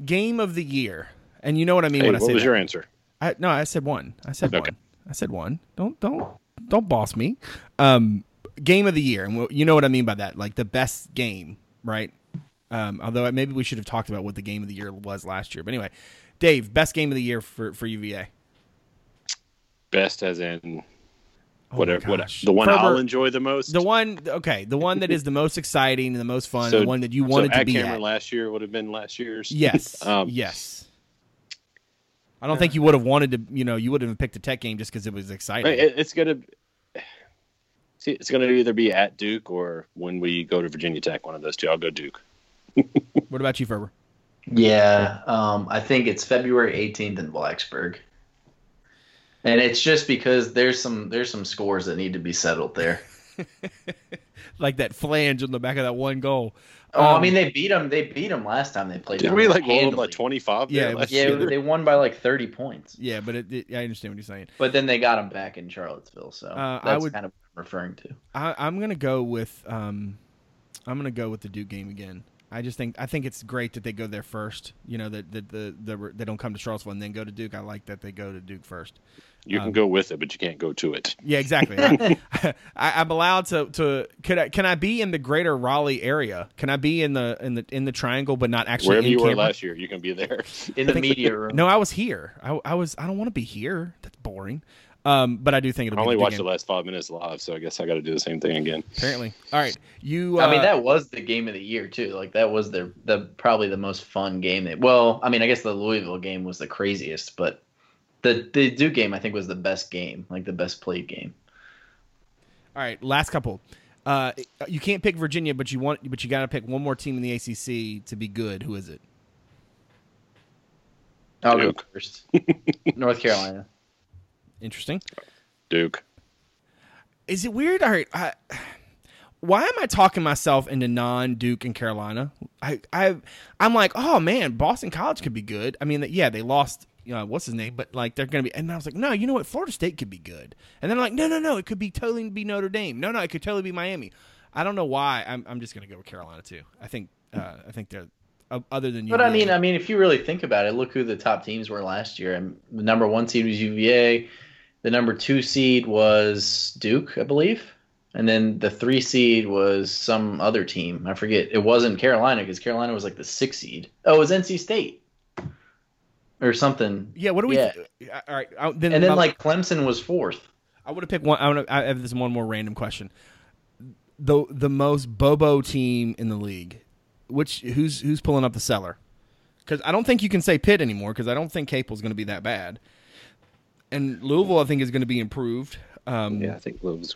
S1: game of the year, and you know what I mean
S2: Hey,
S1: when I say.
S2: what was
S1: that.
S2: your answer?
S1: I, no, I said one. I said
S2: Okay.
S1: one. I said one. Don't don't don't boss me. Um, game of the year, and you know what I mean by that, like the best game, right? Um, although maybe we should have talked about what the game of the year was last year. But anyway, Dave, best game of the year for for UVA.
S2: Best as in
S1: Oh
S2: whatever,
S1: my
S2: whatever the one
S1: Ferber,
S2: I'll enjoy the most.
S1: The one, okay, the one that is the most exciting, and the most fun,
S2: So-
S1: the one that you
S2: so
S1: wanted to be
S2: Cameron
S1: at.
S2: last year would have been last year's.
S1: Yes, <laughs>
S2: Um,
S1: yes. I don't think you would have wanted to. You know, you would have picked a tech game just because it was exciting.
S2: Right, it- it's gonna. See, it's gonna either be at Duke or when we go to Virginia Tech. One of those two. I'll go Duke. <laughs>
S1: What about you, Ferber?
S3: Yeah, um, I think it's February 18th in Blacksburg, and it's just because there's some there's some scores that need to be settled there. <laughs>
S1: Like that flange on the back of that one goal.
S3: Oh, I
S1: Um,
S3: mean they beat them. They beat them last time they played.
S2: Did
S3: them
S2: we like roll them
S3: handily.
S2: by twenty five?
S1: Yeah, it
S2: last
S3: Yeah,
S2: year?
S3: they won by like 30 points.
S1: Yeah, but it, it, I understand what you're saying.
S3: But then they got them back in Charlottesville, so
S1: Uh, I
S3: that's
S1: would-
S3: kind of what I'm referring to.
S1: I, I'm gonna go with um, I'm gonna go with the Duke game again. I just think I think it's great that they go there first. You know that that the, the they don't come to Charlottesville and then go to Duke. I like that they go to Duke first.
S2: You
S1: Um,
S2: can go with it, but you can't go to it.
S1: Yeah, exactly. I, <laughs> <laughs> I, I'm allowed to to could I can I be in the greater Raleigh area? Can I be in the in the in the triangle, but not actually
S2: Wherever
S1: in
S2: you were last year, you can be there.
S3: In the media room.
S1: No, I was here. I, I was. I don't want to be here. That's boring. Um, but I do think
S2: I
S1: it'll
S2: only
S1: be
S2: watched
S1: game,
S2: the last five minutes live, so I guess I got to do the same thing again.
S1: Apparently. All right. You. Uh,
S3: I mean that was the game of the year too. Like that was their the probably the most fun game. That, well, I mean I guess the Louisville game was the craziest, but the the Duke game I think was the best game, like the best played game.
S1: All right. Last couple. Uh, you can't pick Virginia, but you want, but you got to pick one more team in the ACC to be good. Who is it?
S3: I'll go first. North Carolina.
S1: Interesting.
S2: Duke.
S1: Is it weird? All right. I, why am I talking myself into non-Duke and Carolina? I, I, I'm like, oh man, Boston College could be good. I mean, yeah, they lost. You know, what's his name? But like, they're gonna be. And I was like, no, you know what? Florida State could be good. And then I'm like, no, no, no, it could be totally be Notre Dame. No, no, it could totally be Miami. I don't know why. I'm, I'm just gonna go with Carolina too. I think, uh, I think they're uh, other than.
S3: You but I mean, I mean, if you really think about it, look who the top teams were last year. And the number one team was UVA. The number two seed was Duke, I believe. And then the three seed was some other team. I forget. It wasn't Carolina because Carolina was like the six seed. Oh, it was NC State or something.
S1: yeah. What do we?
S3: Yeah.
S1: all right. uh, then,
S3: And then
S1: my-
S3: like Clemson was fourth.
S1: I would have picked one. I, wanna, I have this one more random question. The the most Bobo team in the league, which who's who's pulling up the cellar? Because I don't think you can say Pitt anymore. Because I don't think Capel's going to be that bad. And Louisville, I think, is going to be improved. Um,
S2: Yeah, I think Louisville's.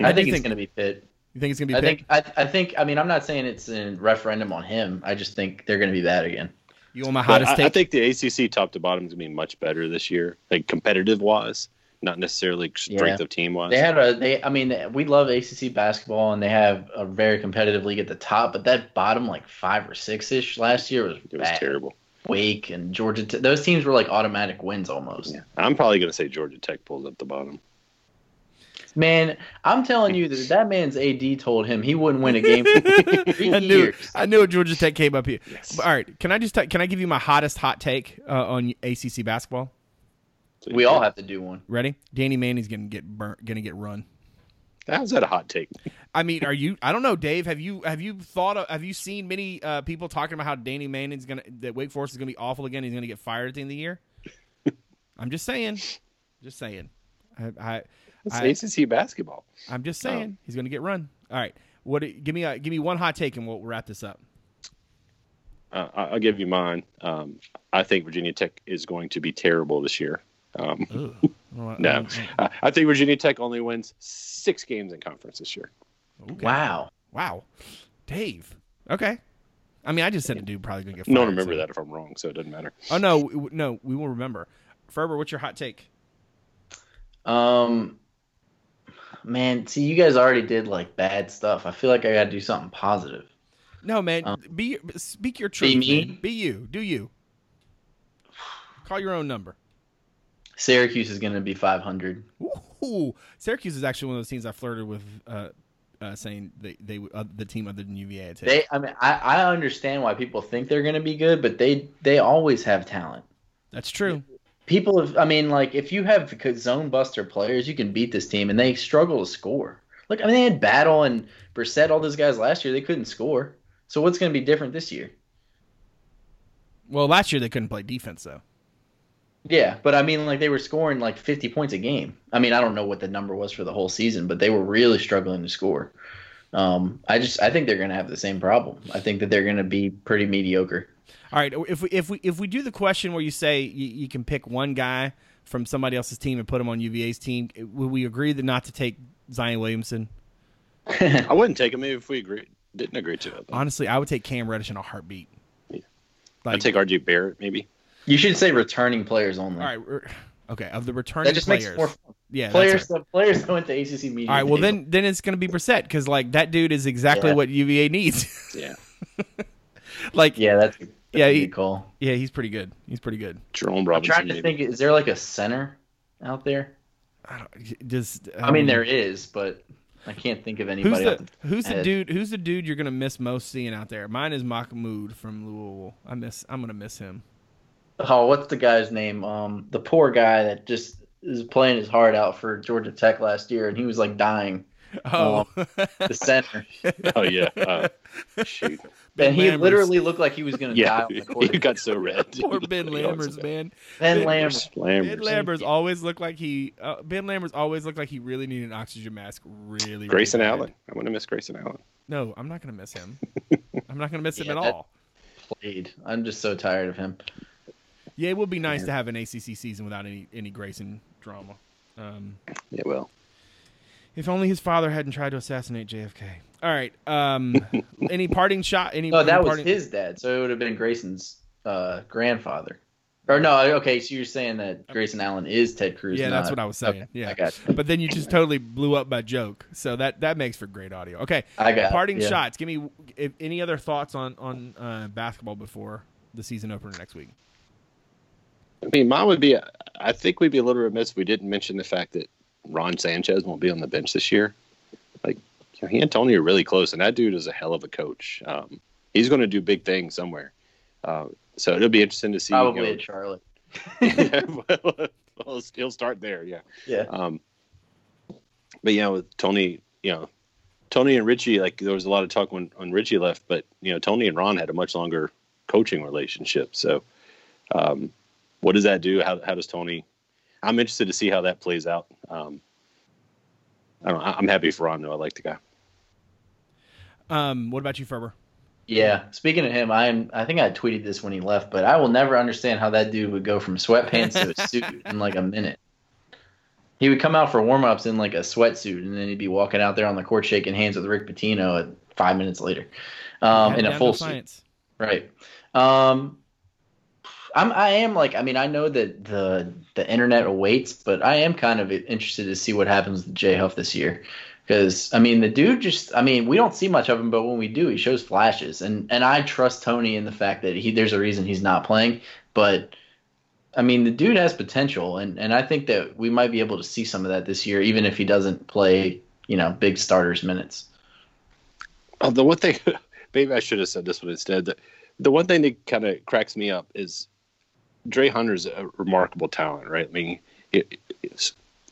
S3: I
S1: do
S3: think
S1: you
S3: it's going to be Pitt.
S1: You think it's going to be
S3: I
S1: Pitt?
S3: think I, I think I mean I'm not saying it's a referendum on him. I just think they're going to be bad again.
S1: you want my
S2: But
S1: hottest
S2: I, I think the ACC top to bottom is going to be much better this year, like competitive wise, not necessarily strength
S3: Yeah.
S2: of team wise.
S3: They had a they I mean we love ACC basketball and they have a very competitive league at the top, but that bottom like 5 or 6 ish last year was
S2: It was
S3: bad.
S2: terrible.
S3: Wake and Georgia Te- those teams were like automatic wins almost.
S2: Yeah. I'm probably going to say Georgia Tech pulls up the bottom.
S3: Man, I'm telling you that that man's AD told him he wouldn't win a game for three <laughs>
S1: I knew
S3: years.
S1: I knew Georgia Tech came up here.
S2: Yes.
S1: All right, can I just t- can I give you my hottest hot take uh, on ACC basketball?
S3: We all have to do one.
S1: Ready? Danny Manning's gonna get burnt, gonna get run.
S2: How's that a hot take?
S1: I mean, are you? I don't know, Dave. Have you have you thought? Of, have you seen many uh, people talking about how Danny Manning's gonna that Wake Forest is gonna be awful again? He's gonna get fired at the end of the year. I'm just saying, just saying. I, I
S2: It's
S1: I-
S2: ACC basketball.
S1: I'm just saying he's gonna get run. All right, what? Give me a give me one hot take and we'll wrap this up.
S2: Uh, I- I'll give you mine. Um, I think Virginia Tech is going to be terrible this year. Um,
S1: Ugh. <laughs> Well,
S2: no, I I think Virginia Tech only wins six games in conference this year.
S1: okay.
S3: Wow.
S1: Wow, Dave. Okay. I mean, I just said the dude probably gonna get. Fired,
S2: No one remember
S1: so-
S2: that if I'm wrong, so it doesn't matter.
S1: Oh no, no, we will remember. Ferber, what's your hot take?
S3: Um man, see you guys already did like bad stuff. I feel like I got to do something positive.
S1: No, man.
S3: Um,
S1: be speak your truth.
S3: Be me?
S1: man. Be you. Do you? Call your own number.
S3: Syracuse is going to be 500.
S1: Ooh, Syracuse is actually one of those teams I flirted with, uh, uh, saying they they uh, the team other than UVA.
S3: They I mean I, I understand why people think they're going to be good, but they they always have talent.
S1: That's true.
S3: People have I mean like if you have zone buster players, you can beat this team and they struggle to score. Look, I mean they had Battle and Brissett, all those guys last year, they couldn't score. So what's going to be different this year?
S1: Well, last year they couldn't play defense though.
S3: Yeah, but I mean, like they were scoring like 50 points a game. I mean, I don't know what the number was for the whole season, but they were really struggling to score. Um, I just, I think they're going to have the same problem. I think that they're going to be pretty mediocre.
S1: All right, if we if we if we do the question where you say you, you can pick one guy from somebody else's team and put him on UVA's team, would we agree that not to take Zion Williamson? <laughs>
S2: I wouldn't take him if we agreed. Didn't agree to it.
S1: Honestly, I would take Cam Reddish in a heartbeat.
S2: Yeah.
S1: Like,
S2: I'd take RJ Barrett maybe.
S3: You should say returning players only.
S1: all right, we're- okay, of the returning
S3: that just
S1: players.
S3: makes it more fun.
S1: yeah, that's
S3: Players,
S1: right.
S3: the players that went to ACC media.
S1: All right, well then then it's going to be Brissett because like that dude is exactly
S3: Yeah.
S1: what UVA needs.
S2: Yeah. <laughs>
S1: like yeah,
S3: yeah, that's, that's
S1: Yeah,
S3: a
S1: he-
S3: good call.
S1: he's pretty good. He's pretty good.
S2: Jerome
S3: I'm
S2: Robinson.
S3: trying to
S2: maybe.
S3: think. Is there like a center out there?
S1: I don't, just
S3: I mean,
S1: um,
S3: there is, but I can't think of
S1: Who's
S3: anybody. off
S1: the
S3: the
S1: who's the
S3: head.
S1: dude? Who's the dude you're gonna miss most seeing out there? Mine is Mahmoud from Louisville. I miss. I'm gonna miss him.
S3: Oh, what's the guy's name? Um, the poor guy that just is playing his heart out for Georgia Tech last year, and he was like dying.
S1: Oh,
S3: The center, <laughs>
S2: Oh yeah. Uh, shoot. <laughs>
S1: Ben
S3: and he
S1: Lammers.
S3: literally looked like he was going <laughs> to die
S2: Yeah.
S3: on the court.
S2: you got so red.
S1: Poor Ben
S2: You know,
S1: Lammers, man.
S3: Ben
S1: Ben
S3: Lammers.
S1: Ben
S2: Lammers.
S1: Lammers always looked like he. Uh, ben Lammers always looked like he really needed an oxygen mask. Really, really
S2: Grayson
S1: bad.
S2: Allen. I'm going to miss Grayson Allen.
S1: No, I'm not gonna miss him. I'm not gonna miss him at all.
S3: Played. I'm just so tired of him.
S1: Yeah, it would be nice to have an ACC season without any any Grayson drama. Um,
S2: Yeah, well.
S1: if only his father hadn't tried to assassinate JFK. All right. Um, <laughs> any parting shot? Any?
S3: No,
S1: any
S3: that was
S1: parting-
S3: his dad, so it would have been Grayson's uh, grandfather. Or no, okay, so you're saying that Grayson Allen is Ted Cruz?
S1: Yeah, that's what I was saying.
S3: Okay,
S1: yeah,
S3: I got you.
S1: but then you just totally blew up my joke, so that that makes for great audio. Okay,
S3: I got
S1: parting
S3: yeah.
S1: shots. Give me if, any other thoughts on on uh, basketball before the season opener next week.
S2: I mean, mine would be. I think we'd be a little remiss if we didn't mention the fact that Ron Sanchez won't be on the bench this year. Like, you know, he and Tony are really close, and that dude is a hell of a coach. Um, he's going to do big things somewhere. Uh, so it'll be interesting to see. you
S3: Probably
S2: know-
S3: at Charlotte. <laughs>
S2: yeah, well, well, <laughs> he'll start there. Yeah.
S3: Yeah.
S2: Um, but yeah, with Tony, you know, Tony and Ritchie, like there was a lot of talk when, when Ritchie left, but you know, Tony and Ron had a much longer coaching relationship. So, um, what does that do? How, how does Tony? I'm interested to see how that plays out. Um, I don't. I'm happy for Ron though. I like the guy.
S1: Um, what about you, Ferber?
S3: Yeah, speaking of him, I'm. I think I tweeted this when he left, but I will never understand how that dude would go from sweatpants to a <laughs> suit in like a minute. He would come out for warm-ups in like a sweatsuit, and then he'd be walking out there on the court shaking hands with Rick Pitino at five minutes later, um, in a full suit. Right. Um, I'm. I am like. I mean, I know that the the internet awaits, but I am kind of interested to see what happens with Jay Huff this year. Because I mean, the dude just. I mean, we don't see much of him, but when we do, he shows flashes, and and I trust Tony in the fact that he. There's a reason he's not playing, but. I mean, the dude has potential, and, and I think that we might be able to see some of that this year, even if he doesn't play, you know, big starters minutes.
S2: Oh, the one thing, <laughs> maybe I should have said this one instead. The, the one thing that kind of cracks me up is Dre Hunter's a remarkable talent, right? I mean, it,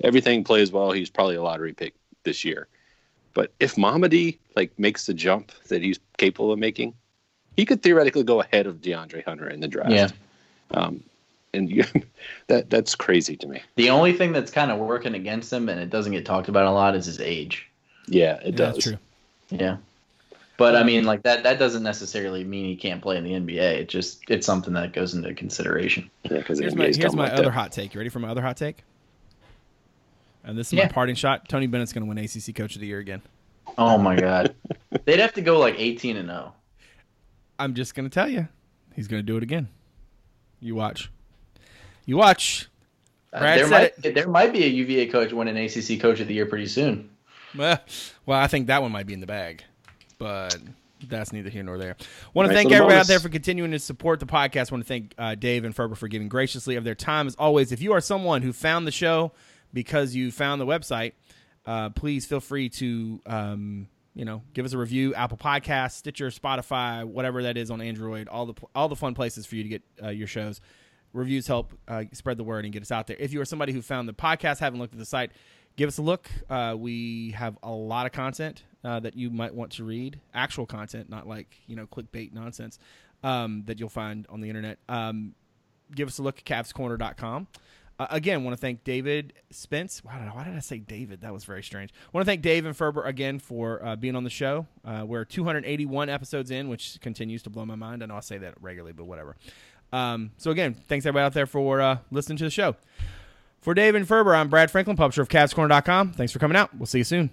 S2: everything plays well. He's probably a lottery pick this year. But if Mamadi like makes the jump that he's capable of making, he could theoretically go ahead of DeAndre Hunter in the draft.
S3: Yeah.
S2: Um, and you, <laughs> that that's crazy to me.
S3: The only thing that's kind of working against him, and it doesn't get talked about a lot, is his age.
S2: Yeah, it
S1: Yeah,
S2: does.
S1: that's true.
S3: Yeah. But I mean, like that. That doesn't necessarily mean he can't play in the NBA. It just it's something that goes into consideration.
S2: Yeah, because
S1: Here's my here's my other hot take. You ready for my other hot take? And this is
S3: Yeah.
S1: my parting shot. Tony Bennett's going to win ACC Coach of the Year again.
S3: Oh my <laughs> god, they'd have to go like eighteen and oh. zero.
S1: I'm just going to tell you, he's going to do it again. You watch. You watch.
S3: Uh,
S1: Brad
S3: there
S1: said
S3: might there might be a UVA coach winning ACC Coach of the Year pretty soon.
S1: Well, <laughs> well, I think that one might be in the bag, but that's neither here nor there. Want to
S2: Nice
S1: thank everybody out there for continuing to support the podcast. Want to thank uh, Dave and Ferber for giving graciously of their time as always. If you are someone who found the show because you found the website, uh, please feel free to um, you know give us a review. Apple Podcasts, Stitcher, Spotify, whatever that is on Android. All the all the fun places for you to get uh, your shows. Reviews help uh, spread the word and get us out there. If you are somebody who found the podcast, haven't looked at the site, give us a look. Uh, we have a lot of content uh, that you might want to read, actual content, not like you know clickbait nonsense um, that you'll find on the internet. Um, give us a look at CavsCorner.com. Uh, again, want to thank David Spence. Why did, I, why did I say David? That was very strange. want to thank Dave and Ferber again for uh, being on the show. Uh, we're 281 episodes in, which continues to blow my mind. I know I say that regularly, but whatever. Um, so again, thanks everybody out there for uh, listening to the show. For Dave and Ferber, I'm Brad Franklin, publisher of CavsCorner.com. Thanks for coming out. We'll see you soon.